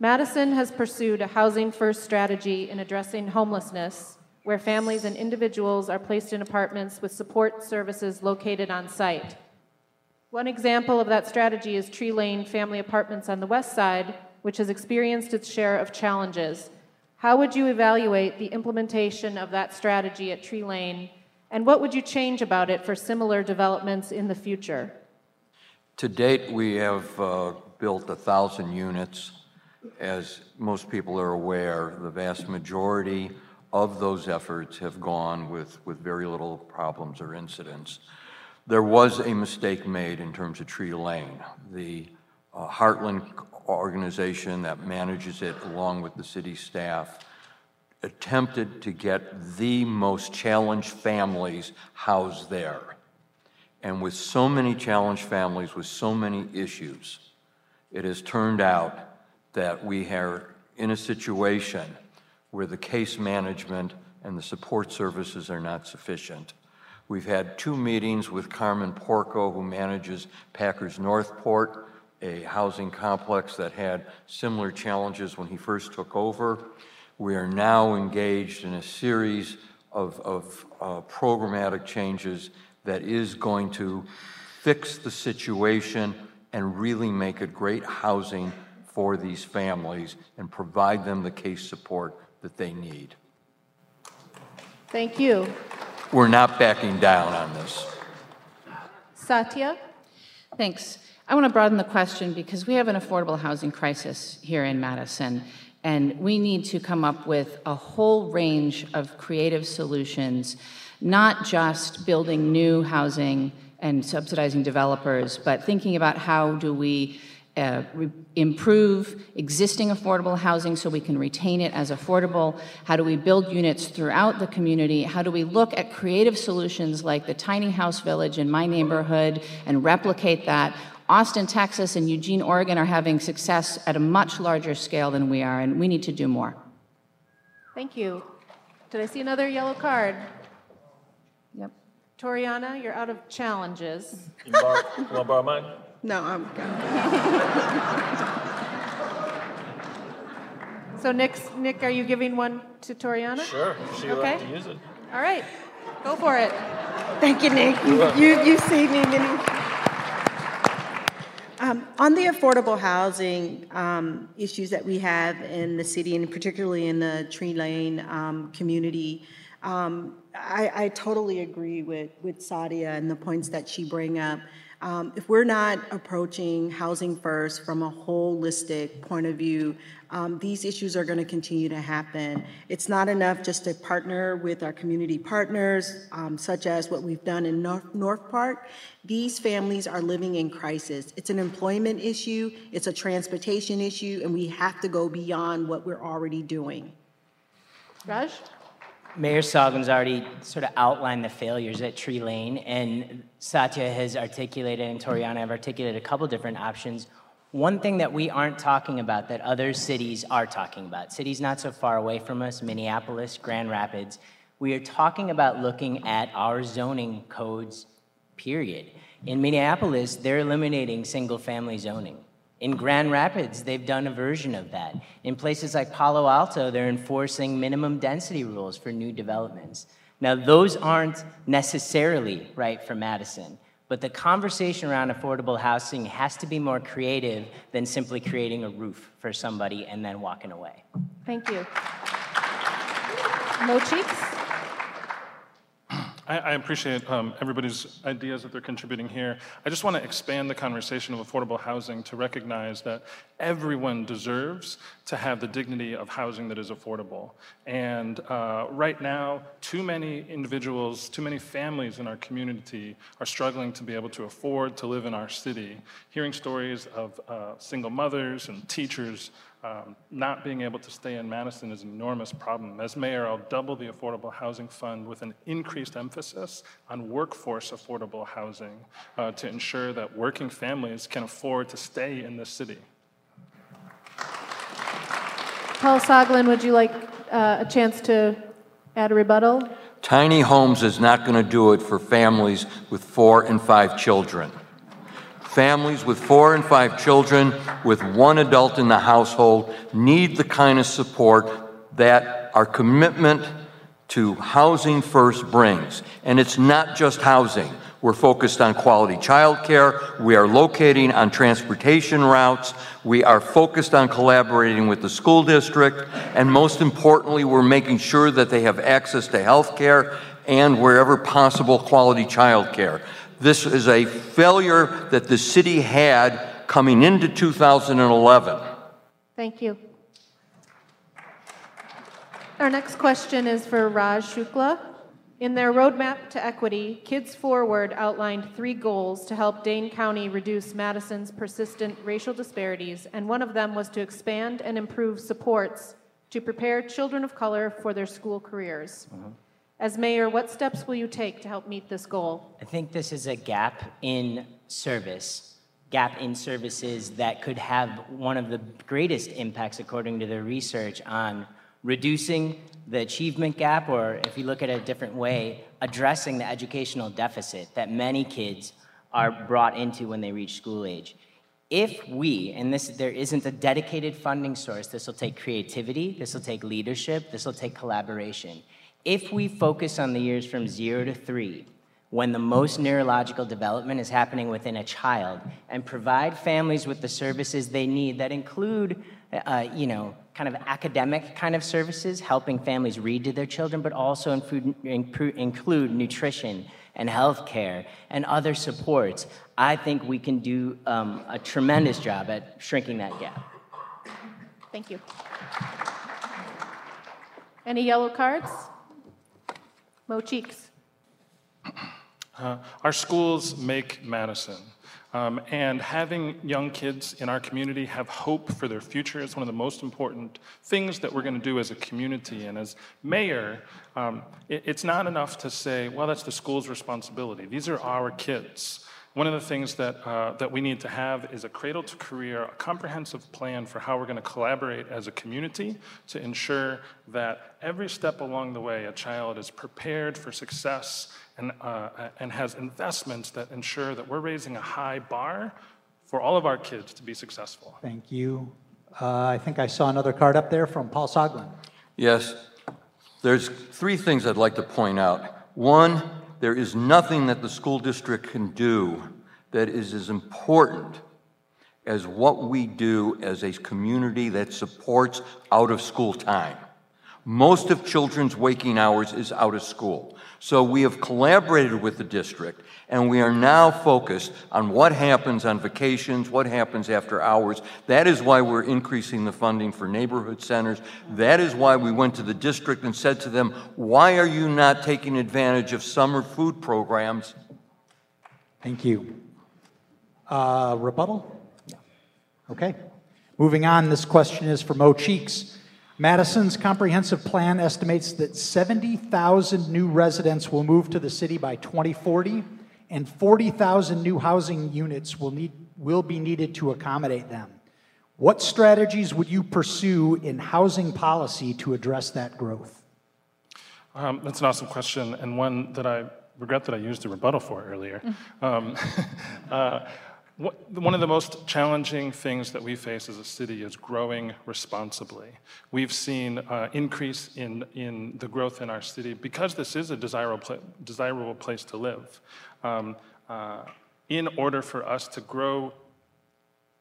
Madison has pursued a housing first strategy in addressing homelessness where families and individuals are placed in apartments with support services located on site. One example of that strategy is Tree Lane Family Apartments on the west side, which has experienced its share of challenges. How would you evaluate the implementation of that strategy at Tree Lane, and what would you change about it for similar developments in the future? To date, we have uh, built a thousand units. As most people are aware, the vast majority of those efforts have gone with, with very little problems or incidents. There was a mistake made in terms of Tree Lane. The uh, Heartland organization that manages it, along with the city staff, attempted to get the most challenged families housed there. And with so many challenged families, with so many issues, it has turned out that we are in a situation where the case management and the support services are not sufficient. We've had two meetings with Carmen Porco, who manages Packers Northport, a housing complex that had similar challenges when he first took over. We are now engaged in a series of, of uh, programmatic changes that is going to fix the situation and really make it great housing for these families and provide them the case support that they need. Thank you. We're not backing down on this. Satya? Thanks. I want to broaden the question because we have an affordable housing crisis here in Madison, and we need to come up with a whole range of creative solutions, not just building new housing and subsidizing developers, but thinking about how do we uh, re- improve existing affordable housing so we can retain it as affordable? How do we build units throughout the community? How do we look at creative solutions like the tiny house village in my neighborhood and replicate that? Austin, Texas, and Eugene, Oregon are having success at a much larger scale than we are, and we need to do more. Thank you. Did I see another yellow card? Yep. Toriana, you're out of challenges. You want to borrow mine? No, I'm So Nick, Nick, are you giving one to Toriana? Sure. She would Okay. to use it. All right, go for it. Thank you, Nick. You, you, you saved me many. Um, on the affordable housing um, issues that we have in the city, and particularly in the Tree Lane um, community, um, I, I totally agree with, with Satya and the points that she bring up. Um, if we're not approaching housing first from a holistic point of view, um, these issues are going to continue to happen. It's not enough just to partner with our community partners, um, such as what we've done in North, North Park. These families are living in crisis. It's an employment issue, it's a transportation issue, and we have to go beyond what we're already doing. Raj? Mayor Soglins already sort of outlined the failures at Tree Lane, and Satya has articulated and Toriana have articulated a couple different options. One thing that we aren't talking about that other cities are talking about, cities not so far away from us, Minneapolis, Grand Rapids, we are talking about looking at our zoning codes, period. In Minneapolis, they're eliminating single family zoning. In Grand Rapids, they've done a version of that. In places like Palo Alto, they're enforcing minimum density rules for new developments. Now, those aren't necessarily right for Madison, but the conversation around affordable housing has to be more creative than simply creating a roof for somebody and then walking away. Thank you. Mo Cheeks? I, I appreciate um, everybody's ideas that they're contributing here. I just want to expand the conversation of affordable housing to recognize that everyone deserves to have the dignity of housing that is affordable. And uh, right now, too many individuals, too many families in our community are struggling to be able to afford to live in our city. Hearing stories of uh, single mothers and teachers um, not being able to stay in Madison is an enormous problem. As mayor, I'll double the Affordable Housing Fund with an increased emphasis on workforce affordable housing uh, to ensure that working families can afford to stay in this city. Paul Soglin, would you like uh, a chance to add a rebuttal? Tiny homes is not going to do it for families with four and five children. Families with four and five children, with one adult in the household, need the kind of support that our commitment to Housing First brings. And it's not just housing. We're focused on quality childcare. We are locating on transportation routes. We are focused on collaborating with the school district. And most importantly, we're making sure that they have access to health care and wherever possible, quality childcare. This is a failure that the city had coming into 2011. Thank you. Our next question is for Raj Shukla. In their roadmap to equity, Kids Forward outlined three goals to help Dane County reduce Madison's persistent racial disparities, and one of them was to expand and improve supports to prepare children of color for their school careers. Mm-hmm. As mayor, what steps will you take to help meet this goal? I think this is a gap in service, gap in services that could have one of the greatest impacts, according to the research, on reducing the achievement gap, or if you look at it a different way, addressing the educational deficit that many kids are brought into when they reach school age. If we, and this there isn't a dedicated funding source, this will take creativity, this will take leadership, this will take collaboration. If we focus on the years from zero to three, when the most neurological development is happening within a child, and provide families with the services they need that include, uh, you know, kind of academic kind of services, helping families read to their children, but also include, include nutrition and health care and other supports, I think we can do um, a tremendous job at shrinking that gap. Thank you. Any yellow cards? Mo Cheeks. Uh, our schools make Madison. Um, and having young kids in our community have hope for their future is one of the most important things that we're going to do as a community. And as mayor, um, it, it's not enough to say, well, that's the school's responsibility. These are our kids. One of the things that, uh, that we need to have is a cradle to career, a comprehensive plan for how we're going to collaborate as a community to ensure that every step along the way a child is prepared for success and, uh, and has investments that ensure that we're raising a high bar for all of our kids to be successful. Thank you. Uh, I think I saw another card up there from Paul Soglin. Yes, there's three things I'd like to point out. One, there is nothing that the school district can do that is as important as what we do as a community that supports out of school time. Most of children's waking hours is out of school. So we have collaborated with the district and we are now focused on what happens on vacations, what happens after hours. That is why we're increasing the funding for neighborhood centers. That is why we went to the district and said to them, why are you not taking advantage of summer food programs? Thank you. Uh, rebuttal? Okay. Moving on, this question is for Mo Cheeks. Madison's comprehensive plan estimates that 70,000 new residents will move to the city by 2040, and 40,000 new housing units will, need, will be needed to accommodate them. What strategies would you pursue in housing policy to address that growth? Um, that's an awesome question, and one that I regret that I used a rebuttal for earlier. um, uh, one of the most challenging things that we face as a city is growing responsibly. We've seen uh, increase in, in the growth in our city because this is a desirable, desirable place to live. Um, uh, in order for us to grow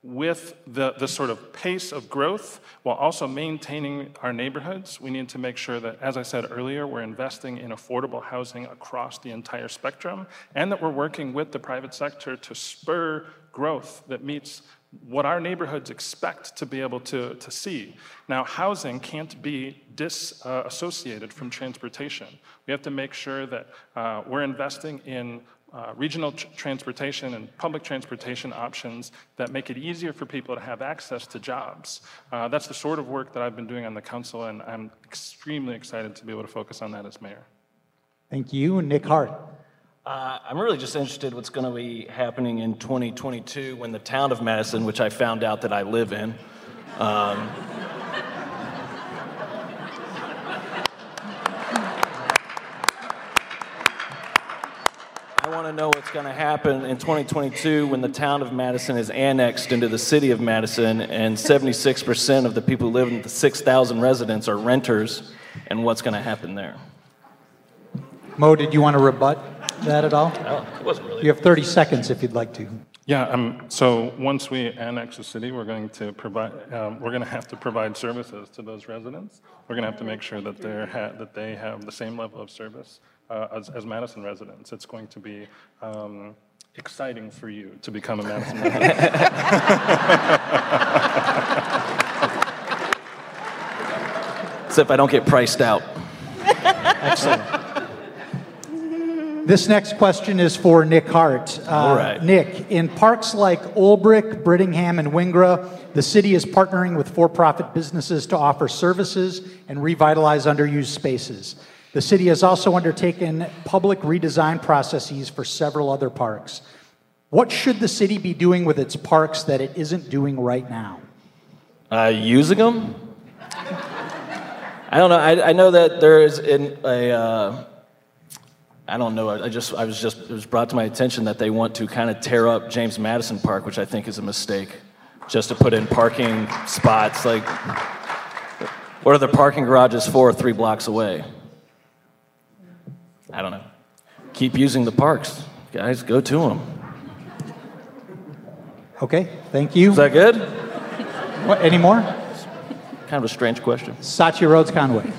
with the, the sort of pace of growth while also maintaining our neighborhoods, we need to make sure that, as I said earlier, we're investing in affordable housing across the entire spectrum and that we're working with the private sector to spur growth that meets what our neighborhoods expect to be able to, to see. Now, housing can't be disassociated uh, from transportation. We have to make sure that uh, we're investing in uh, regional tr- transportation and public transportation options that make it easier for people to have access to jobs. Uh, that's the sort of work that I've been doing on the council, and I'm extremely excited to be able to focus on that as mayor. Thank you. Nick Hart. Uh, I'm really just interested what's going to be happening in 2022 when the town of Madison, which I found out that I live in, um, I want to know what's going to happen in 2022 when the town of Madison is annexed into the city of Madison and 76% of the people who live in the 6,000 residents are renters and what's going to happen there. Mo, did you want to rebut that at all? No, it wasn't really. You have 30 seconds if you'd like to. Yeah, um, so once we annex the city, we're going to provide, um, we're going to have to provide services to those residents. We're going to have to make sure that they're ha- that they have the same level of service uh, as, as Madison residents. It's going to be um, exciting for you to become a Madison resident. Except I don't get priced out. Excellent. This next question is for Nick Hart. Uh, All right. Nick, in parks like Olbrich, Brittingham, and Wingra, the city is partnering with for profit businesses to offer services and revitalize underused spaces. The city has also undertaken public redesign processes for several other parks. What should the city be doing with its parks that it isn't doing right now? Uh, using them? I don't know. I, I know that there is in a. Uh, I don't know. I just, I was just, it was brought to my attention that they want to kind of tear up James Madison Park, which I think is a mistake, just to put in parking spots. Like, what are the parking garages for three blocks away? I don't know. Keep using the parks, guys. Go to them. Okay, thank you. Is that good? What, any more? Kind of a strange question. Satya Rhodes Conway.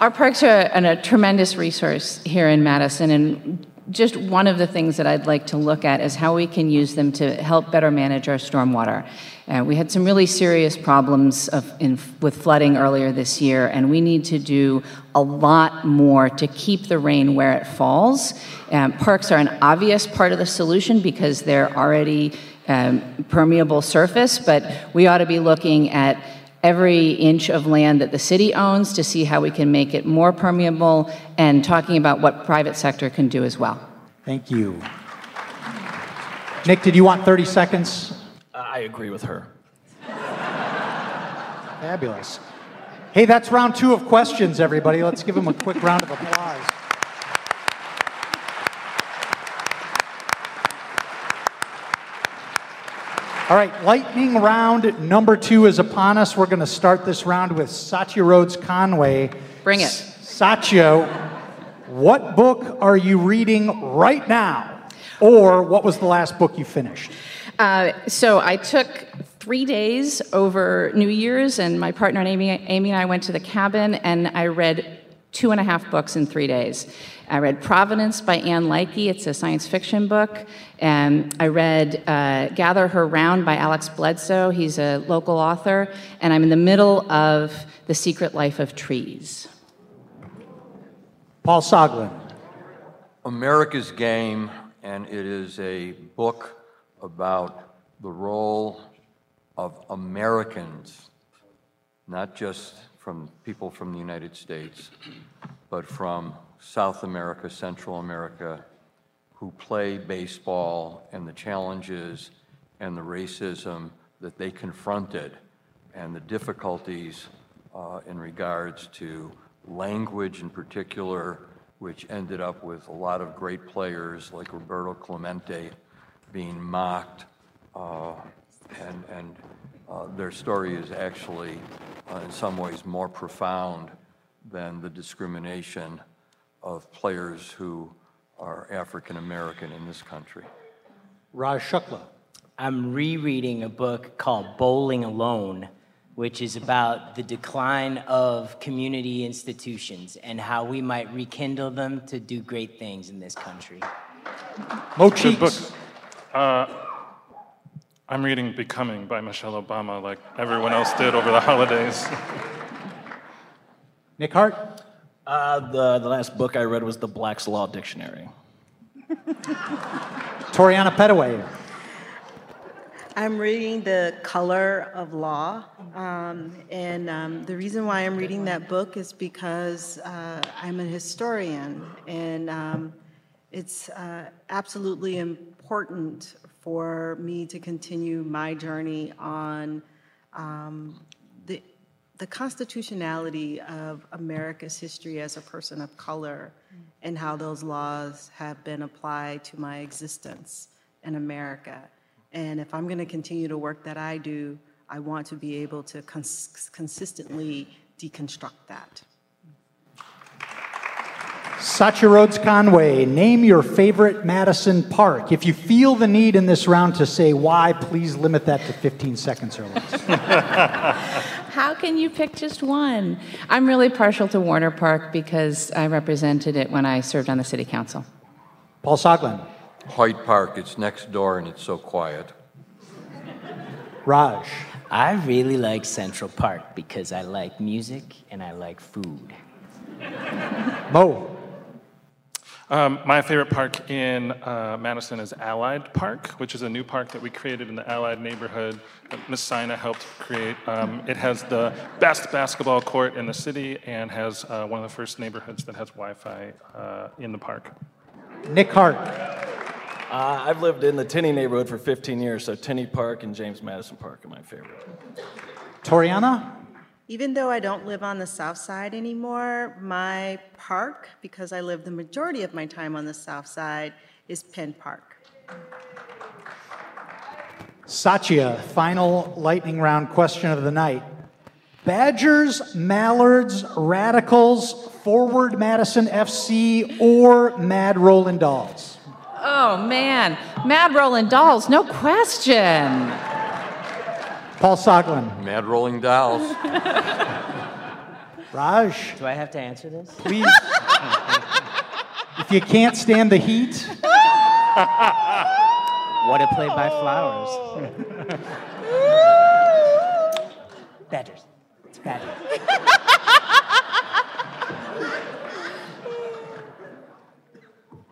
Our parks are a tremendous resource here in Madison, and just one of the things that I'd like to look at is how we can use them to help better manage our stormwater. Uh, we had some really serious problems of, in, with flooding earlier this year, and we need to do a lot more to keep the rain where it falls. Um, parks are an obvious part of the solution because they're already um, permeable surface, but we ought to be looking at every inch of land that the city owns to see how we can make it more permeable and talking about what private sector can do as well. Thank you. Nick, did you want 30 seconds? I agree with her. Fabulous. Hey, that's round two of questions, everybody. Let's give them a quick round of applause. All right, lightning round number two is upon us. We're going to start this round with Satya Rhodes Conway. Bring it. Satya, what book are you reading right now? Or what was the last book you finished? Uh, so I took three days over New Year's, and my partner Amy, Amy and I went to the cabin, and I read two and a half books in three days. I read Provenance by Ann Leckie. It's a science fiction book. And I read uh, Gather Her Round by Alex Bledsoe. He's a local author. And I'm in the middle of The Secret Life of Trees. Paul Soglin. America's Game, and it is a book about the role of Americans, not just from people from the United States, but from South America, Central America, who play baseball and the challenges and the racism that they confronted and the difficulties uh, in regards to language in particular, which ended up with a lot of great players like Roberto Clemente being mocked. Uh, and and uh, their story is actually, uh, in some ways, more profound than the discrimination of players who are African American in this country. Raj Shukla. I'm rereading a book called Bowling Alone, which is about the decline of community institutions and how we might rekindle them to do great things in this country. Mo Good book. Uh, I'm reading Becoming by Michelle Obama, like everyone else did over the holidays. Nick Hart. Uh, the, the last book I read was the Black's Law Dictionary. Toriana Pettaway. I'm reading The Color of Law. Um, and um, the reason why I'm reading that book is because uh, I'm a historian. And um, it's uh, absolutely important for me to continue my journey on um, the, the constitutionality of America's history as a person of color and how those laws have been applied to my existence in America. And if I'm going to continue to work that I do, I want to be able to cons- consistently deconstruct that. Satya Rhodes Conway, name your favorite Madison park. If you feel the need in this round to say why, please limit that to 15 seconds or less. How can you pick just one? I'm really partial to Warner Park because I represented it when I served on the city council. Paul Soglin. Hoyt Park, it's next door and it's so quiet. Raj. I really like Central Park because I like music and I like food. Mo. Um, my favorite park in uh, Madison is Allied Park, which is a new park that we created in the Allied neighborhood that Ms. Sina helped create. Um, it has the best basketball court in the city and has uh, one of the first neighborhoods that has Wi Fi uh, in the park. Nick Hart. Uh, I've lived in the Tenney neighborhood for 15 years, so Tenney Park and James Madison Park are my favorite. Toriana. Even though I don't live on the south side anymore, my park, because I live the majority of my time on the south side, is Penn Park. Satya, final lightning round question of the night. Badgers, Mallards, Radicals, Forward Madison FC, or Mad Rollin' Dolls? Oh man, Mad Rollin' Dolls, no question. Paul Soglin. Mad Rolling Dolls. Raj. Do I have to answer this? Please. if if you can't stand the heat, What a play by Flowers. better. It's better.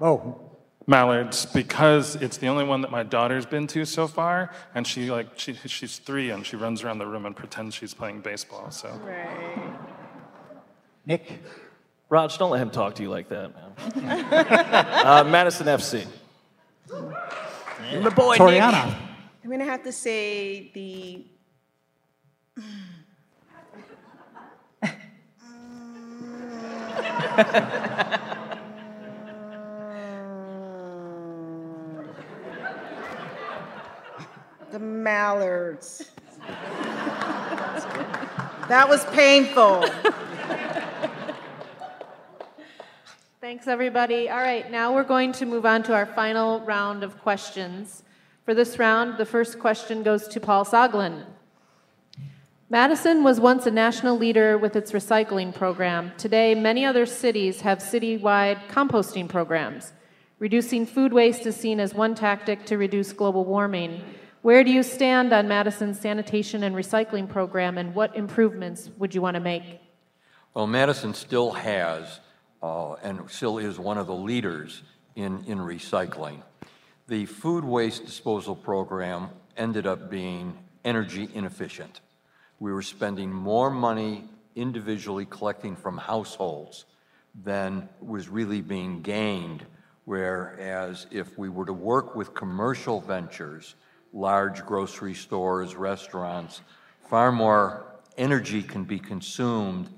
oh, Mallards because it's the only one that my daughter's been to so far, and she like she, she's three and she runs around the room and pretends she's playing baseball. So Right. Nick. Raj, don't let him talk to you like that, man. uh, Madison FC. The boy, Toriana. I'm gonna have to say the. The mallards. That was painful. Thanks, everybody. All right, now we're going to move on to our final round of questions. For this round, the first question goes to Paul Soglin. Madison was once a national leader with its recycling program. Today, many other cities have citywide composting programs. Reducing food waste is seen as one tactic to reduce global warming. Where do you stand on Madison's sanitation and recycling program, and what improvements would you want to make? Well, Madison still has uh, and still is one of the leaders in, in recycling. The food waste disposal program ended up being energy inefficient. We were spending more money individually collecting from households than was really being gained. Whereas if we were to work with commercial ventures, large grocery stores, restaurants, far more energy can be consumed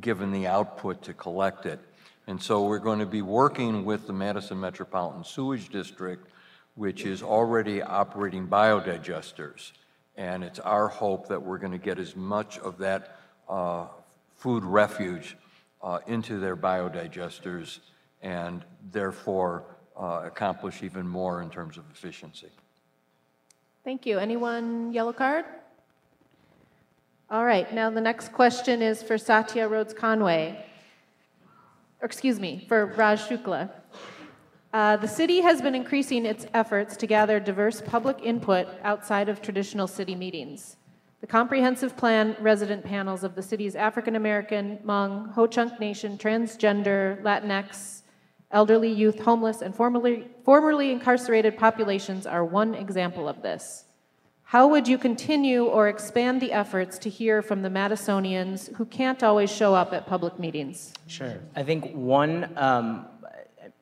given the output to collect it. And so we're going to be working with the Madison Metropolitan Sewage District, which is already operating biodigesters. And it's our hope that we're going to get as much of that uh, food refuge uh, into their biodigesters and therefore uh, accomplish even more in terms of efficiency. Thank you. Anyone yellow card? All right, now the next question is for Satya Rhodes Conway. Or excuse me, for Raj Shukla. Uh, the city has been increasing its efforts to gather diverse public input outside of traditional city meetings. The comprehensive plan resident panels of the city's African American, Hmong, Ho Chunk Nation, transgender, Latinx, elderly, youth, homeless, and formerly, formerly incarcerated populations are one example of this. How would you continue or expand the efforts to hear from the Madisonians who can't always show up at public meetings? Sure. I think one, um,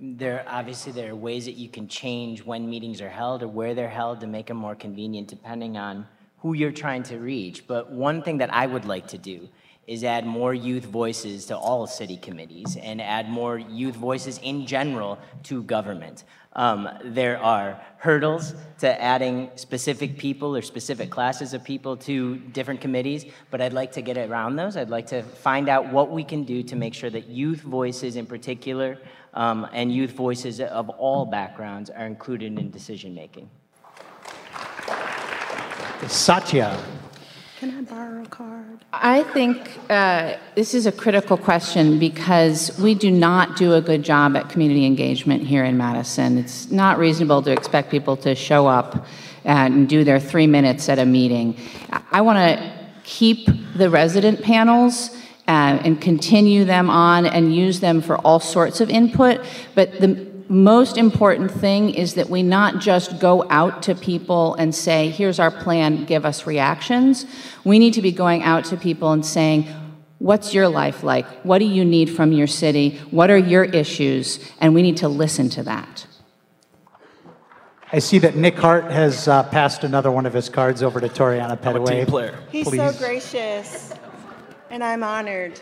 there obviously there are ways that you can change when meetings are held or where they're held to make them more convenient depending on who you're trying to reach. But one thing that I would like to do is add more youth voices to all city committees and add more youth voices in general to government. Um, there are hurdles to adding specific people or specific classes of people to different committees, but I'd like to get around those. I'd like to find out what we can do to make sure that youth voices in particular um, and youth voices of all backgrounds are included in decision making. Satya. Can I borrow a card? I think uh, this is a critical question because we do not do a good job at community engagement here in Madison. It's not reasonable to expect people to show up and do their three minutes at a meeting. I want to keep the resident panels uh, and continue them on and use them for all sorts of input, but the most important thing is that we not just go out to people and say, here's our plan, give us reactions. We need to be going out to people and saying, what's your life like? What do you need from your city? What are your issues? And we need to listen to that. I see that Nick Hart has uh, passed another one of his cards over to Toriana Pettaway. team player. He's Please. so gracious, and I'm honored.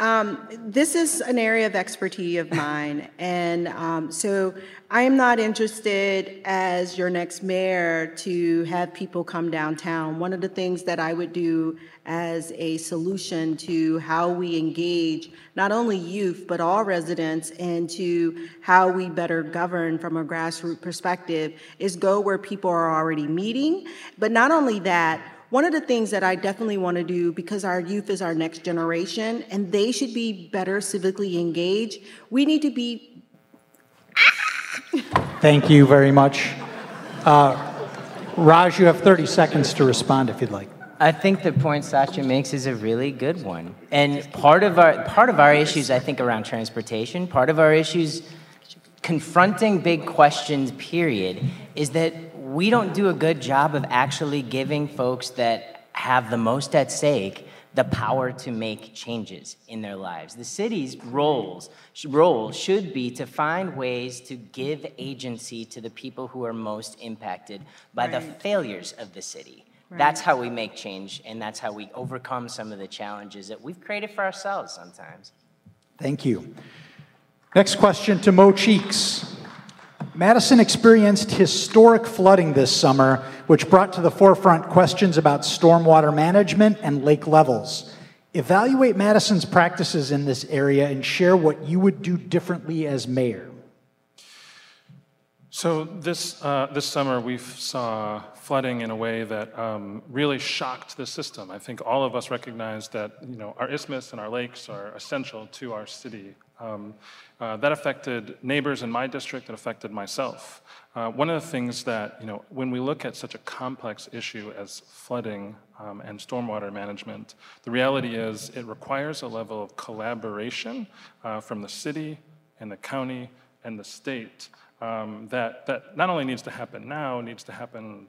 Um, this is an area of expertise of mine, and um, so I am not interested as your next mayor to have people come downtown. One of the things that I would do as a solution to how we engage not only youth but all residents and to how we better govern from a grassroots perspective is go where people are already meeting. But not only that, one of the things that I definitely want to do, because our youth is our next generation and they should be better civically engaged, we need to be Thank you very much. Uh, Raj, you have 30 seconds to respond if you'd like. I think the point Satya makes is a really good one. And part of our part of our issues, I think, around transportation, part of our issues confronting big questions, period, is that we don't do a good job of actually giving folks that have the most at stake the power to make changes in their lives. The city's roles role should be to find ways to give agency to the people who are most impacted by the failures of the city. Right. That's how we make change, and that's how we overcome some of the challenges that we've created for ourselves sometimes. Thank you. Next question to Mo Cheeks. Madison experienced historic flooding this summer, which brought to the forefront questions about stormwater management and lake levels. Evaluate Madison's practices in this area and share what you would do differently as mayor. So this, uh, this summer, we saw flooding in a way that um, really shocked the system. I think all of us recognize that you know, our isthmus and our lakes are essential to our city. Um, uh, that affected neighbors in my district, it affected myself. Uh, one of the things that, you know, when we look at such a complex issue as flooding um, and stormwater management, the reality is it requires a level of collaboration uh, from the city and the county and the state um, that, that not only needs to happen now, needs to happen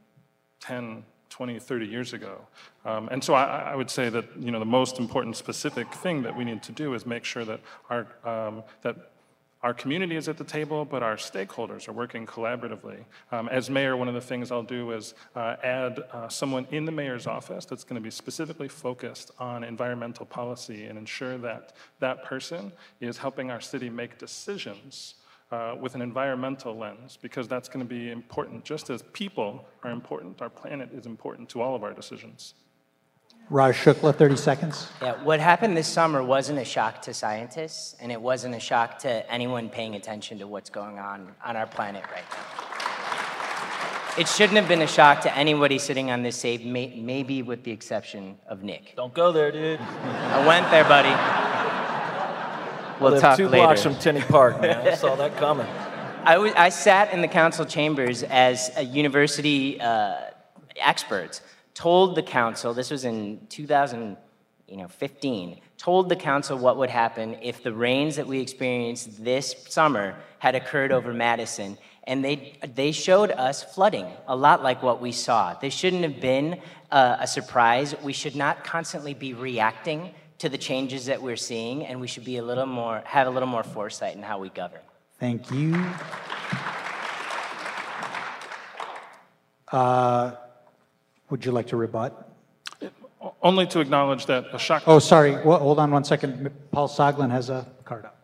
10, 20, 30 years ago. Um, and so I, I would say that you know, the most important specific thing that we need to do is make sure that our, um, that our community is at the table, but our stakeholders are working collaboratively. Um, as mayor, one of the things I'll do is uh, add uh, someone in the mayor's office that's going to be specifically focused on environmental policy and ensure that that person is helping our city make decisions uh, with an environmental lens, because that's going to be important. Just as people are important, our planet is important to all of our decisions. Raj Shukla, 30 seconds. Yeah, what happened this summer wasn't a shock to scientists, and it wasn't a shock to anyone paying attention to what's going on on our planet right now. It shouldn't have been a shock to anybody sitting on this stage, may, maybe with the exception of Nick. Don't go there, dude. I went there, buddy. We'll live talk two later. blocks from Tenney Park, man. I saw that coming. I, I sat in the council chambers as a university uh, experts told the council, this was in 2015, told the council what would happen if the rains that we experienced this summer had occurred over Madison. And they, they showed us flooding, a lot like what we saw. This shouldn't have been a surprise. We should not constantly be reacting to the changes that we're seeing, and we should be a little more, have a little more foresight in how we govern. Thank you. Uh, would you like to rebut? Only to acknowledge that a shock. Oh, sorry. Well, hold on one second. Paul Soglin has a card up.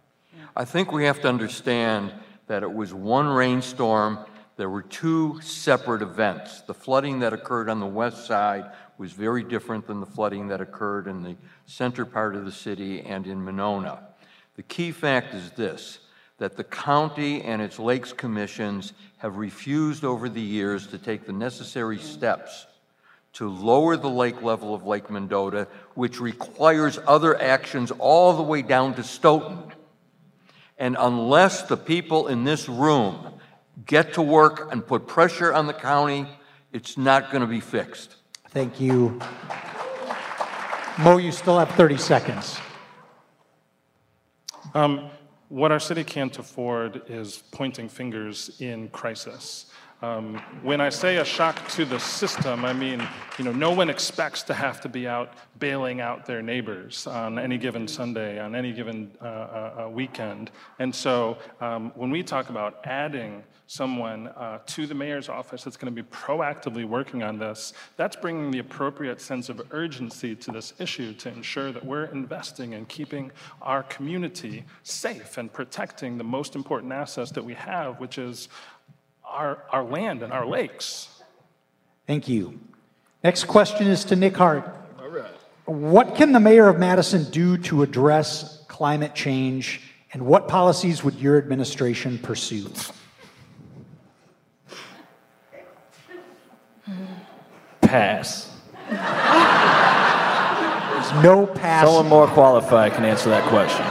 I think we have to understand that it was one rainstorm. There were two separate events. The flooding that occurred on the west side was very different than the flooding that occurred in the center part of the city and in Monona. The key fact is this that the county and its lakes commissions have refused over the years to take the necessary steps to lower the lake level of Lake Mendota, which requires other actions all the way down to Stoughton. And unless the people in this room get to work and put pressure on the county, it's not going to be fixed. Thank you. Mo, you still have 30 seconds. Um, what our city can't afford is pointing fingers in crisis. Um, when I say a shock to the system, I mean, you know, no one expects to have to be out bailing out their neighbors on any given Sunday, on any given uh, uh, uh, weekend. And so um, when we talk about adding someone uh, to the mayor's office that's going to be proactively working on this, that's bringing the appropriate sense of urgency to this issue to ensure that we're investing in keeping our community safe and protecting the most important assets that we have, which is our, our land and our lakes. Thank you. Next question is to Nick Hart. All right. What can the mayor of Madison do to address climate change, and what policies would your administration pursue? Pass. There's no pass. Someone more qualified can answer that question.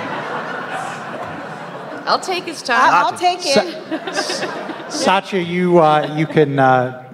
I'll take his time. I- I'll take it. Satya, you, uh, you can uh,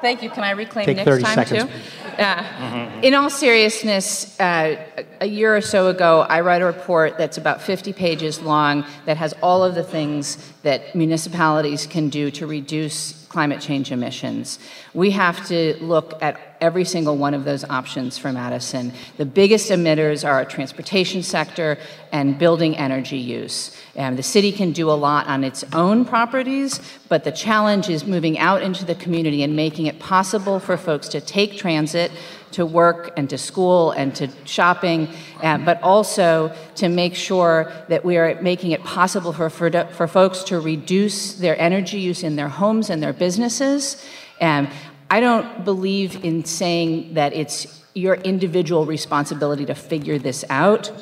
Thank you. Can I reclaim Take Nick's 30 time seconds. too? Uh, in all seriousness, uh, a year or so ago, I wrote a report that's about 50 pages long that has all of the things that municipalities can do to reduce climate change emissions. We have to look at every single one of those options for Madison. The biggest emitters are our transportation sector and building energy use. And the city can do a lot on its own properties, but the challenge is moving out into the community and making it possible for folks to take transit to work and to school and to shopping, uh, but also to make sure that we are making it possible for, for, for folks to reduce their energy use in their homes and their businesses. And I don't believe in saying that it's your individual responsibility to figure this out.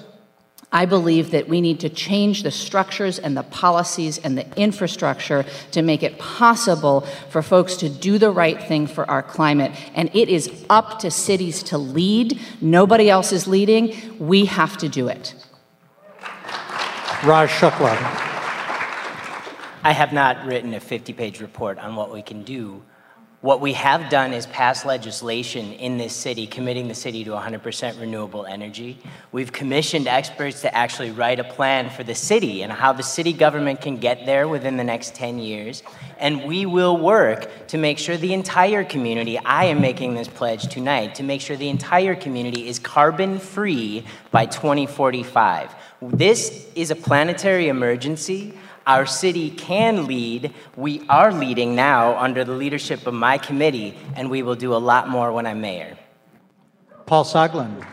I believe that we need to change the structures and the policies and the infrastructure to make it possible for folks to do the right thing for our climate. And it is up to cities to lead. Nobody else is leading. We have to do it. Raj Shukla. I have not written a 50 page report on what we can do. What we have done is pass legislation in this city committing the city to 100% renewable energy. We've commissioned experts to actually write a plan for the city and how the city government can get there within the next 10 years. And we will work to make sure the entire community, I am making this pledge tonight, to make sure the entire community is carbon free by 2045. This is a planetary emergency. Our city can lead. We are leading now under the leadership of my committee, and we will do a lot more when I'm mayor. Paul Soglin.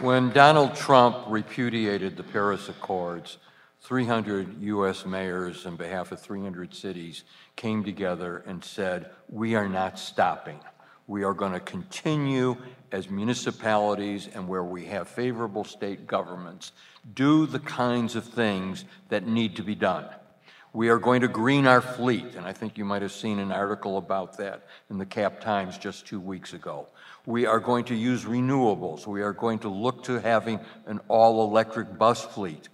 When Donald Trump repudiated the Paris Accords, 300 U.S. mayors on behalf of 300 cities came together and said, We are not stopping. We are going to continue as municipalities and where we have favorable state governments, do the kinds of things that need to be done. We are going to green our fleet, and I think you might have seen an article about that in the Cap Times just two weeks ago. We are going to use renewables. We are going to look to having an all electric bus fleet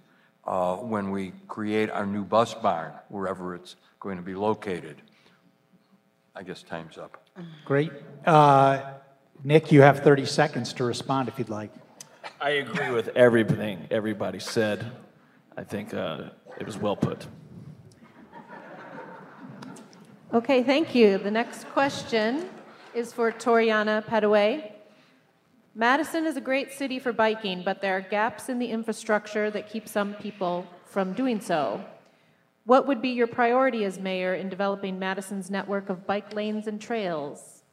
uh, when we create our new bus barn, wherever it's going to be located. I guess time's up. Great. Uh, Nick, you have 30 seconds to respond if you'd like. I agree with everything everybody said. I think uh, it was well put. Okay, thank you. The next question is for Toriana Pettaway. Madison is a great city for biking, but there are gaps in the infrastructure that keep some people from doing so. What would be your priority as mayor in developing Madison's network of bike lanes and trails?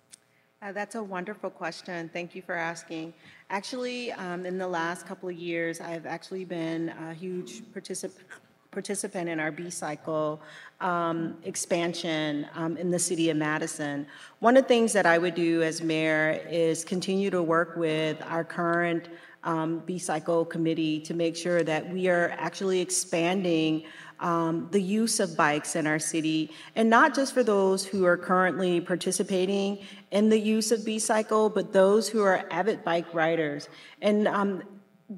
Uh, that's a wonderful question. Thank you for asking. Actually, um, in the last couple of years, I've actually been a huge particip- participant in our B cycle um, expansion um, in the city of Madison. One of the things that I would do as mayor is continue to work with our current um, B cycle committee to make sure that we are actually expanding um, the use of bikes in our city, and not just for those who are currently participating in the use of B cycle, but those who are avid bike riders. And um,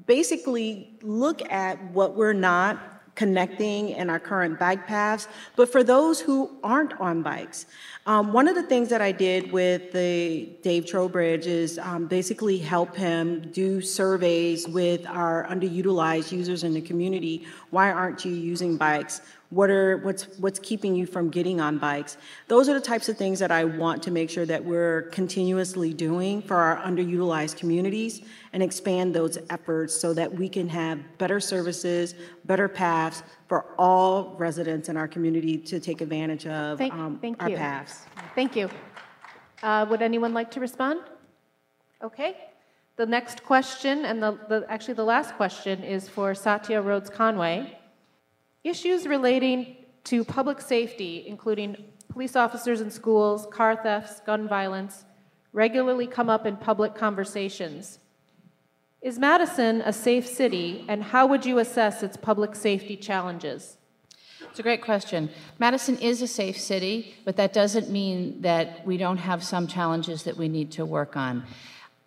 basically look at what we're not connecting in our current bike paths, but for those who aren't on bikes. Um, one of the things that I did with the Dave Trowbridge is um, basically help him do surveys with our underutilized users in the community. Why aren't you using bikes? What are what's what's keeping you from getting on bikes? Those are the types of things that I want to make sure that we're continuously doing for our underutilized communities and expand those efforts so that we can have better services, better paths for all residents in our community to take advantage of Thank, um, thank our you. paths. Thank you. Uh, would anyone like to respond? Okay. The next question, and the, the, actually the last question, is for Satya Rhodes Conway. Issues relating to public safety, including police officers in schools, car thefts, gun violence, regularly come up in public conversations. Is Madison a safe city, and how would you assess its public safety challenges? It's a great question. Madison is a safe city, but that doesn't mean that we don't have some challenges that we need to work on.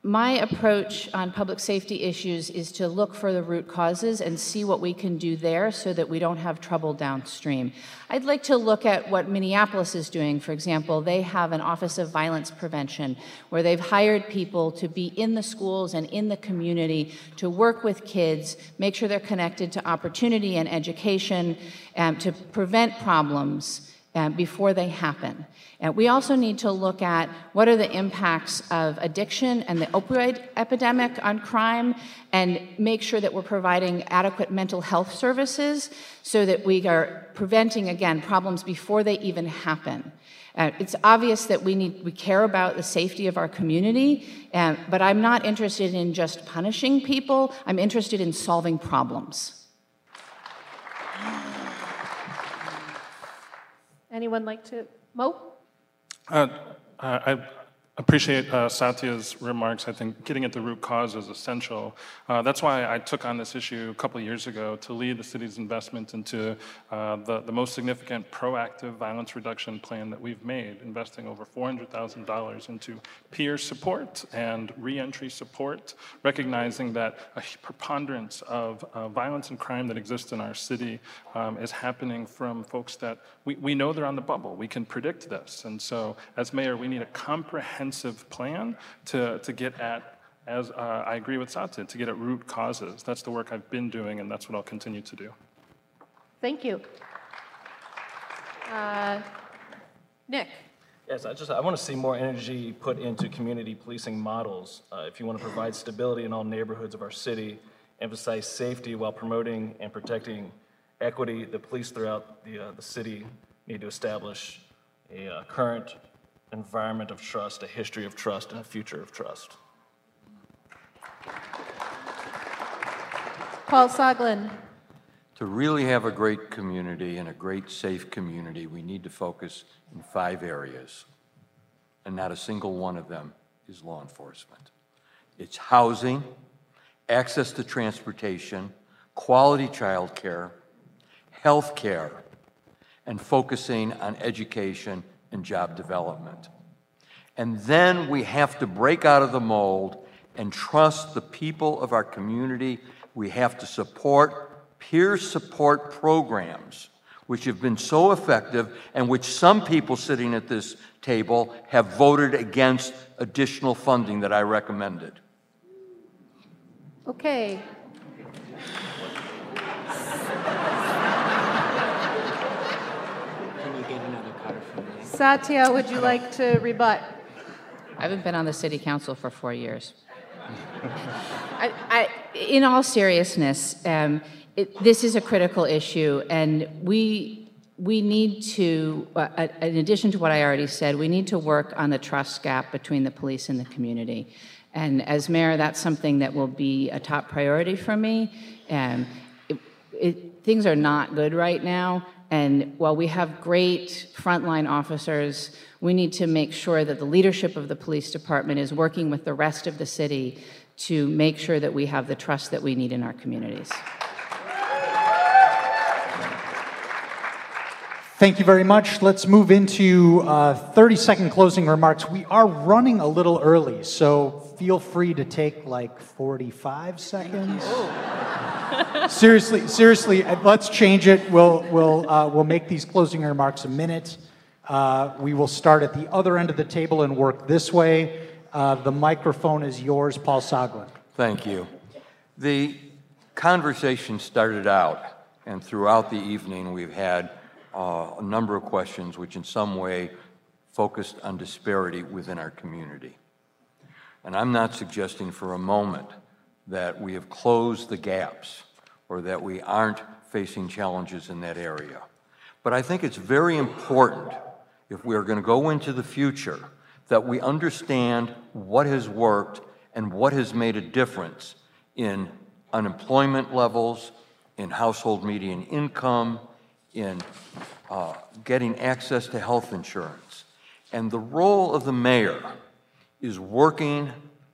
My approach on public safety issues is to look for the root causes and see what we can do there so that we don't have trouble downstream. I'd like to look at what Minneapolis is doing. For example, they have an Office of Violence Prevention where they've hired people to be in the schools and in the community to work with kids, make sure they're connected to opportunity and education, um, to prevent problems uh, before they happen. And we also need to look at what are the impacts of addiction and the opioid epidemic on crime and make sure that we're providing adequate mental health services so that we are preventing, again, problems before they even happen. Uh, it's obvious that we need we care about the safety of our community, uh, but I'm not interested in just punishing people. I'm interested in solving problems. Anyone like to Mo? Uh, I appreciate uh, Satya's remarks. I think getting at the root cause is essential. Uh, that's why I took on this issue a couple years ago to lead the city's investment into uh, the, the most significant proactive violence reduction plan that we've made, investing over $400,000 into peer support and reentry support, recognizing that a preponderance of uh, violence and crime that exists in our city um, is happening from folks that we, we know they're on the bubble. We can predict this. And so, as mayor, we need a comprehensive comprehensive plan to, to get at, as uh, I agree with Satya, to get at root causes. That's the work I've been doing, and that's what I'll continue to do. Thank you. Uh, Nick. Yes, I just I want to see more energy put into community policing models. Uh, if you want to provide stability in all neighborhoods of our city, emphasize safety while promoting and protecting equity, the police throughout the, uh, the city need to establish a uh, current environment of trust, a history of trust, and a future of trust. Paul Soglin. To really have a great community and a great safe community, we need to focus in five areas, and not a single one of them is law enforcement. It's housing, access to transportation, quality child care, health care, and focusing on education and job development. And then we have to break out of the mold and trust the people of our community. We have to support peer support programs, which have been so effective and which some people sitting at this table have voted against additional funding that I recommended. Okay. Satya, would you like to rebut? I haven't been on the city council for four years. I, I, in all seriousness, um, it, this is a critical issue, and we we need to, uh, in addition to what I already said, we need to work on the trust gap between the police and the community. And as mayor, that's something that will be a top priority for me. Um, it, it, things are not good right now. And while we have great frontline officers, we need to make sure that the leadership of the police department is working with the rest of the city to make sure that we have the trust that we need in our communities. Thank you very much. Let's move into uh, 30 second closing remarks. We are running a little early, so feel free to take like 45 seconds. Seriously, seriously, let's change it. We'll, we'll, uh, we'll make these closing remarks a minute. Uh, we will start at the other end of the table and work this way. Uh, the microphone is yours, Paul Soglin. Thank you. The conversation started out, and throughout the evening, we've had uh, a number of questions which, in some way, focused on disparity within our community. And I'm not suggesting for a moment that we have closed the gaps or that we aren't facing challenges in that area. But I think it's very important if we are going to go into the future that we understand what has worked and what has made a difference in unemployment levels, in household median income, in uh, getting access to health insurance. And the role of the mayor is working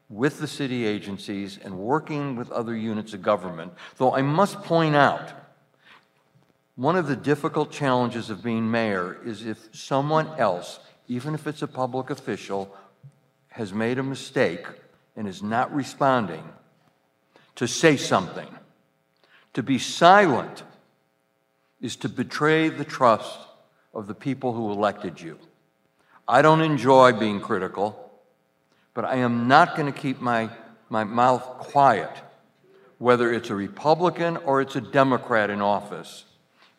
with the city agencies and working with other units of government. Though I must point out, one of the difficult challenges of being mayor is if someone else, even if it's a public official, has made a mistake and is not responding, to say something. To be silent is to betray the trust of the people who elected you. I don't enjoy being critical, but I am not going to keep my, my mouth quiet, whether it's a Republican or it's a Democrat in office,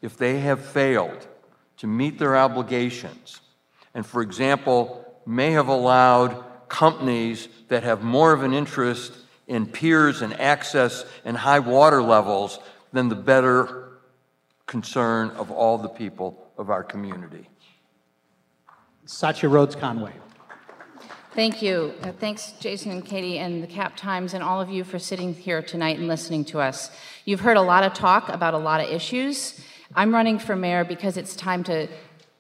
if they have failed to meet their obligations, and for example, may have allowed companies that have more of an interest in piers and access and high water levels than the better concern of all the people of our community. Satya Rhodes Conway. Thank you. Uh, thanks, Jason and Katie and the Cap Times and all of you for sitting here tonight and listening to us. You've heard a lot of talk about a lot of issues. I'm running for mayor because it's time to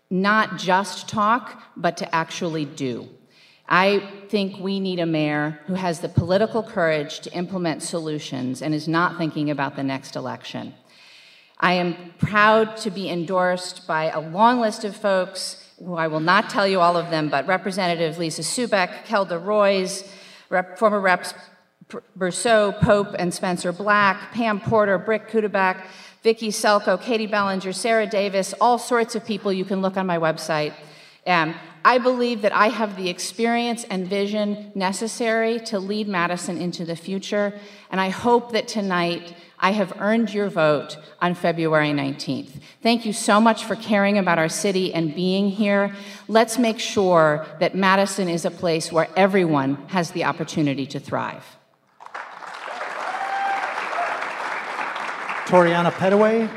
not just talk, but to actually do. I think we need a mayor who has the political courage to implement solutions and is not thinking about the next election. I am proud to be endorsed by a long list of folks who I will not tell you all of them, but Representative Lisa Subeck, Kelda Roys, Rep, former Reps Berceau, Pope, and Spencer Black, Pam Porter, Brick Kudeback, Vicki Selkowe, Katie Bellinger, Sarah Davis, all sorts of people you can look on my website. Um, I believe that I have the experience and vision necessary to lead Madison into the future, and I hope that tonight I have earned your vote on February 19th. Thank you so much for caring about our city and being here. Let's make sure that Madison is a place where everyone has the opportunity to thrive. Toriana Pettaway.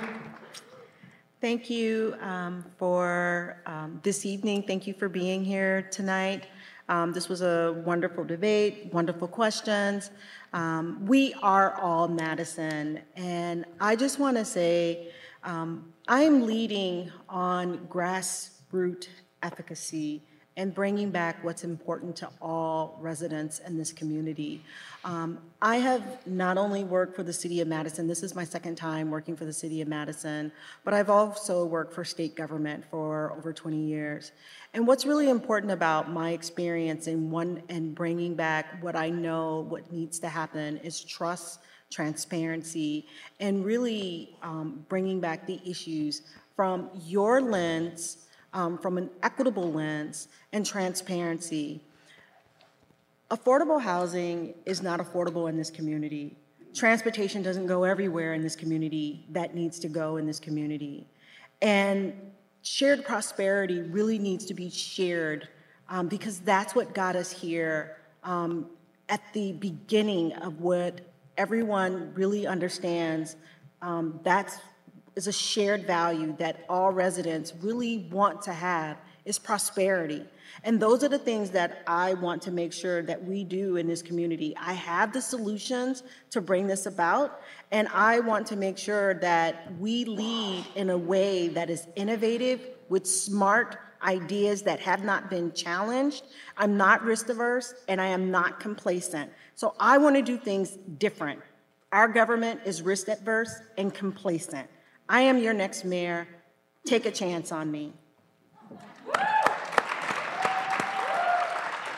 Thank you um, for um, this evening. Thank you for being here tonight. Um, this was a wonderful debate, wonderful questions. Um, we are all Madison, and I just want to say um, I am leading on grassroots efficacy and bringing back what's important to all residents in this community. Um, I have not only worked for the City of Madison, this is my second time working for the City of Madison, but I've also worked for state government for over 20 years. And what's really important about my experience in one and bringing back what I know what needs to happen is trust, transparency, and really um, bringing back the issues from your lens um, from an equitable lens and transparency. Affordable housing is not affordable in this community. Transportation doesn't go everywhere in this community that needs to go in this community. And shared prosperity really needs to be shared um, because that's what got us here um, at the beginning of what everyone really understands. Um, that's is a shared value that all residents really want to have is prosperity. And those are the things that I want to make sure that we do in this community. I have the solutions to bring this about, and I want to make sure that we lead in a way that is innovative with smart ideas that have not been challenged. I'm not risk averse and I am not complacent. So I want to do things different. Our government is risk averse and complacent. I am your next mayor. Take a chance on me.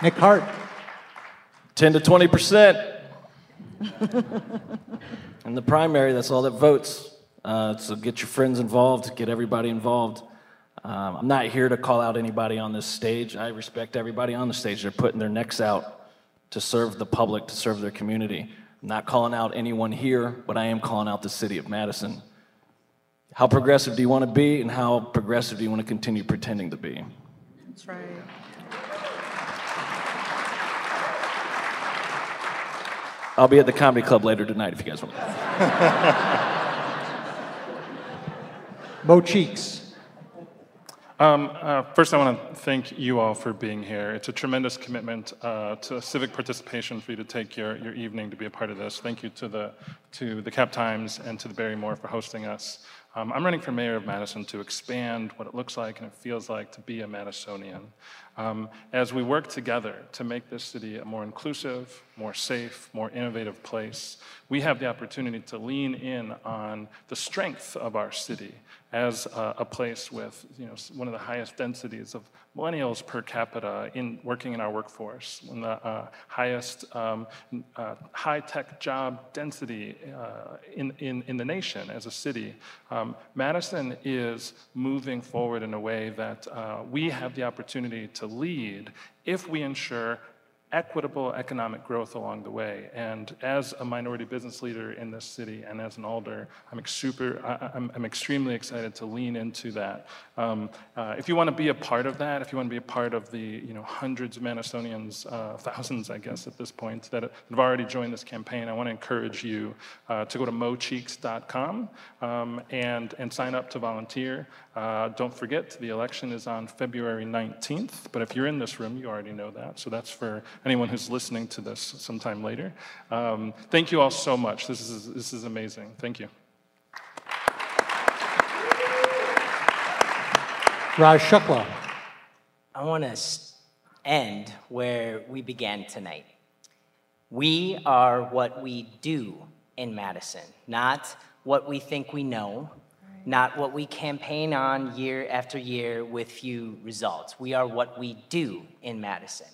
Nick Hart. 10 to 20 percent. In the primary, that's all that votes. Uh, so get your friends involved, get everybody involved. Um, I'm not here to call out anybody on this stage. I respect everybody on the stage. They're putting their necks out to serve the public, to serve their community. I'm not calling out anyone here, but I am calling out the city of Madison. How progressive do you want to be, and how progressive do you want to continue pretending to be? That's right. I'll be at the comedy club later tonight if you guys want. Mo Cheeks. Um, uh, first, I want to thank you all for being here. It's a tremendous commitment uh, to civic participation for you to take your, your evening to be a part of this. Thank you to the, to the Cap Times and to the Barrymore for hosting us. Um, I'm running for mayor of Madison to expand what it looks like and it feels like to be a Madisonian. Um, as we work together to make this city a more inclusive, more safe, more innovative place, we have the opportunity to lean in on the strength of our city as a, a place with you know, one of the highest densities of millennials per capita in working in our workforce, one of the uh, highest um, uh, high-tech job density uh, in, in, in the nation as a city. Um, Madison is moving forward in a way that uh, we have the opportunity to lead if we ensure equitable economic growth along the way. And as a minority business leader in this city and as an alder, I'm, super, I, am I'm extremely excited to lean into that. Um, uh, if you want to be a part of that, if you want to be a part of the you know, hundreds of Madisonians, uh, thousands, I guess, at this point, that have already joined this campaign, I want to encourage you uh, to go to mocheeks.com um, and, and sign up to volunteer. Uh, don't forget, the election is on February 19th, but if you're in this room, you already know that. So that's for anyone who's listening to this sometime later. Um, thank you all so much. This is, this is amazing. Thank you. Raj Shukla. I want to end where we began tonight. We are what we do in Madison, not what we think we know, not what we campaign on year after year with few results. We are what we do in Madison.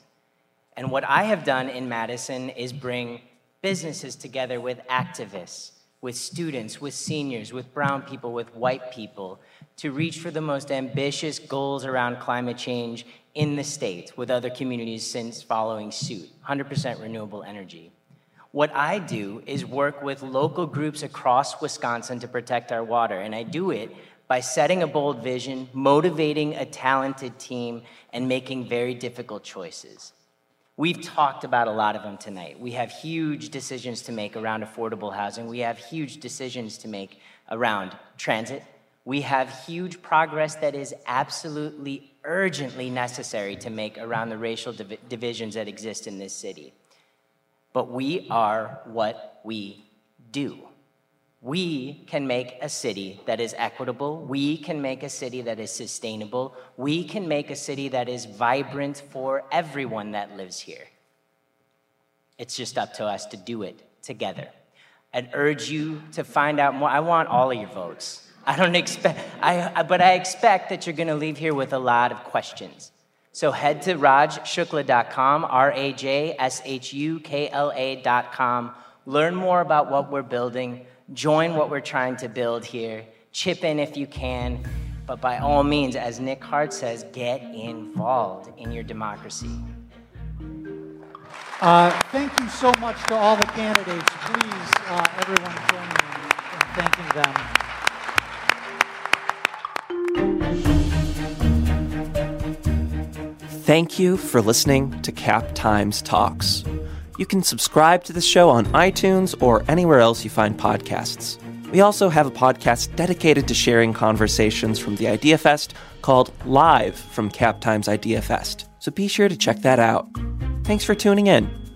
And what I have done in Madison is bring businesses together with activists, with students, with seniors, with brown people, with white people to reach for the most ambitious goals around climate change in the state with other communities since following suit 100% renewable energy. What I do is work with local groups across Wisconsin to protect our water, and I do it by setting a bold vision, motivating a talented team, and making very difficult choices. We've talked about a lot of them tonight. We have huge decisions to make around affordable housing. We have huge decisions to make around transit. We have huge progress that is absolutely urgently necessary to make around the racial div- divisions that exist in this city but we are what we do. We can make a city that is equitable. We can make a city that is sustainable. We can make a city that is vibrant for everyone that lives here. It's just up to us to do it together. I'd urge you to find out more. I want all of your votes. I don't expect, I, but I expect that you're going to leave here with a lot of questions. So head to rajshukla.com, R A J S H U K L A.com. Learn more about what we're building, join what we're trying to build here, chip in if you can, but by all means, as Nick Hart says, get involved in your democracy. Uh, thank you so much to all the candidates. Please, uh, everyone, join me in thanking them. Thank you for listening to Cap Times Talks. You can subscribe to the show on iTunes or anywhere else you find podcasts. We also have a podcast dedicated to sharing conversations from the Idea Fest called Live from Cap Times Idea Fest. So be sure to check that out. Thanks for tuning in.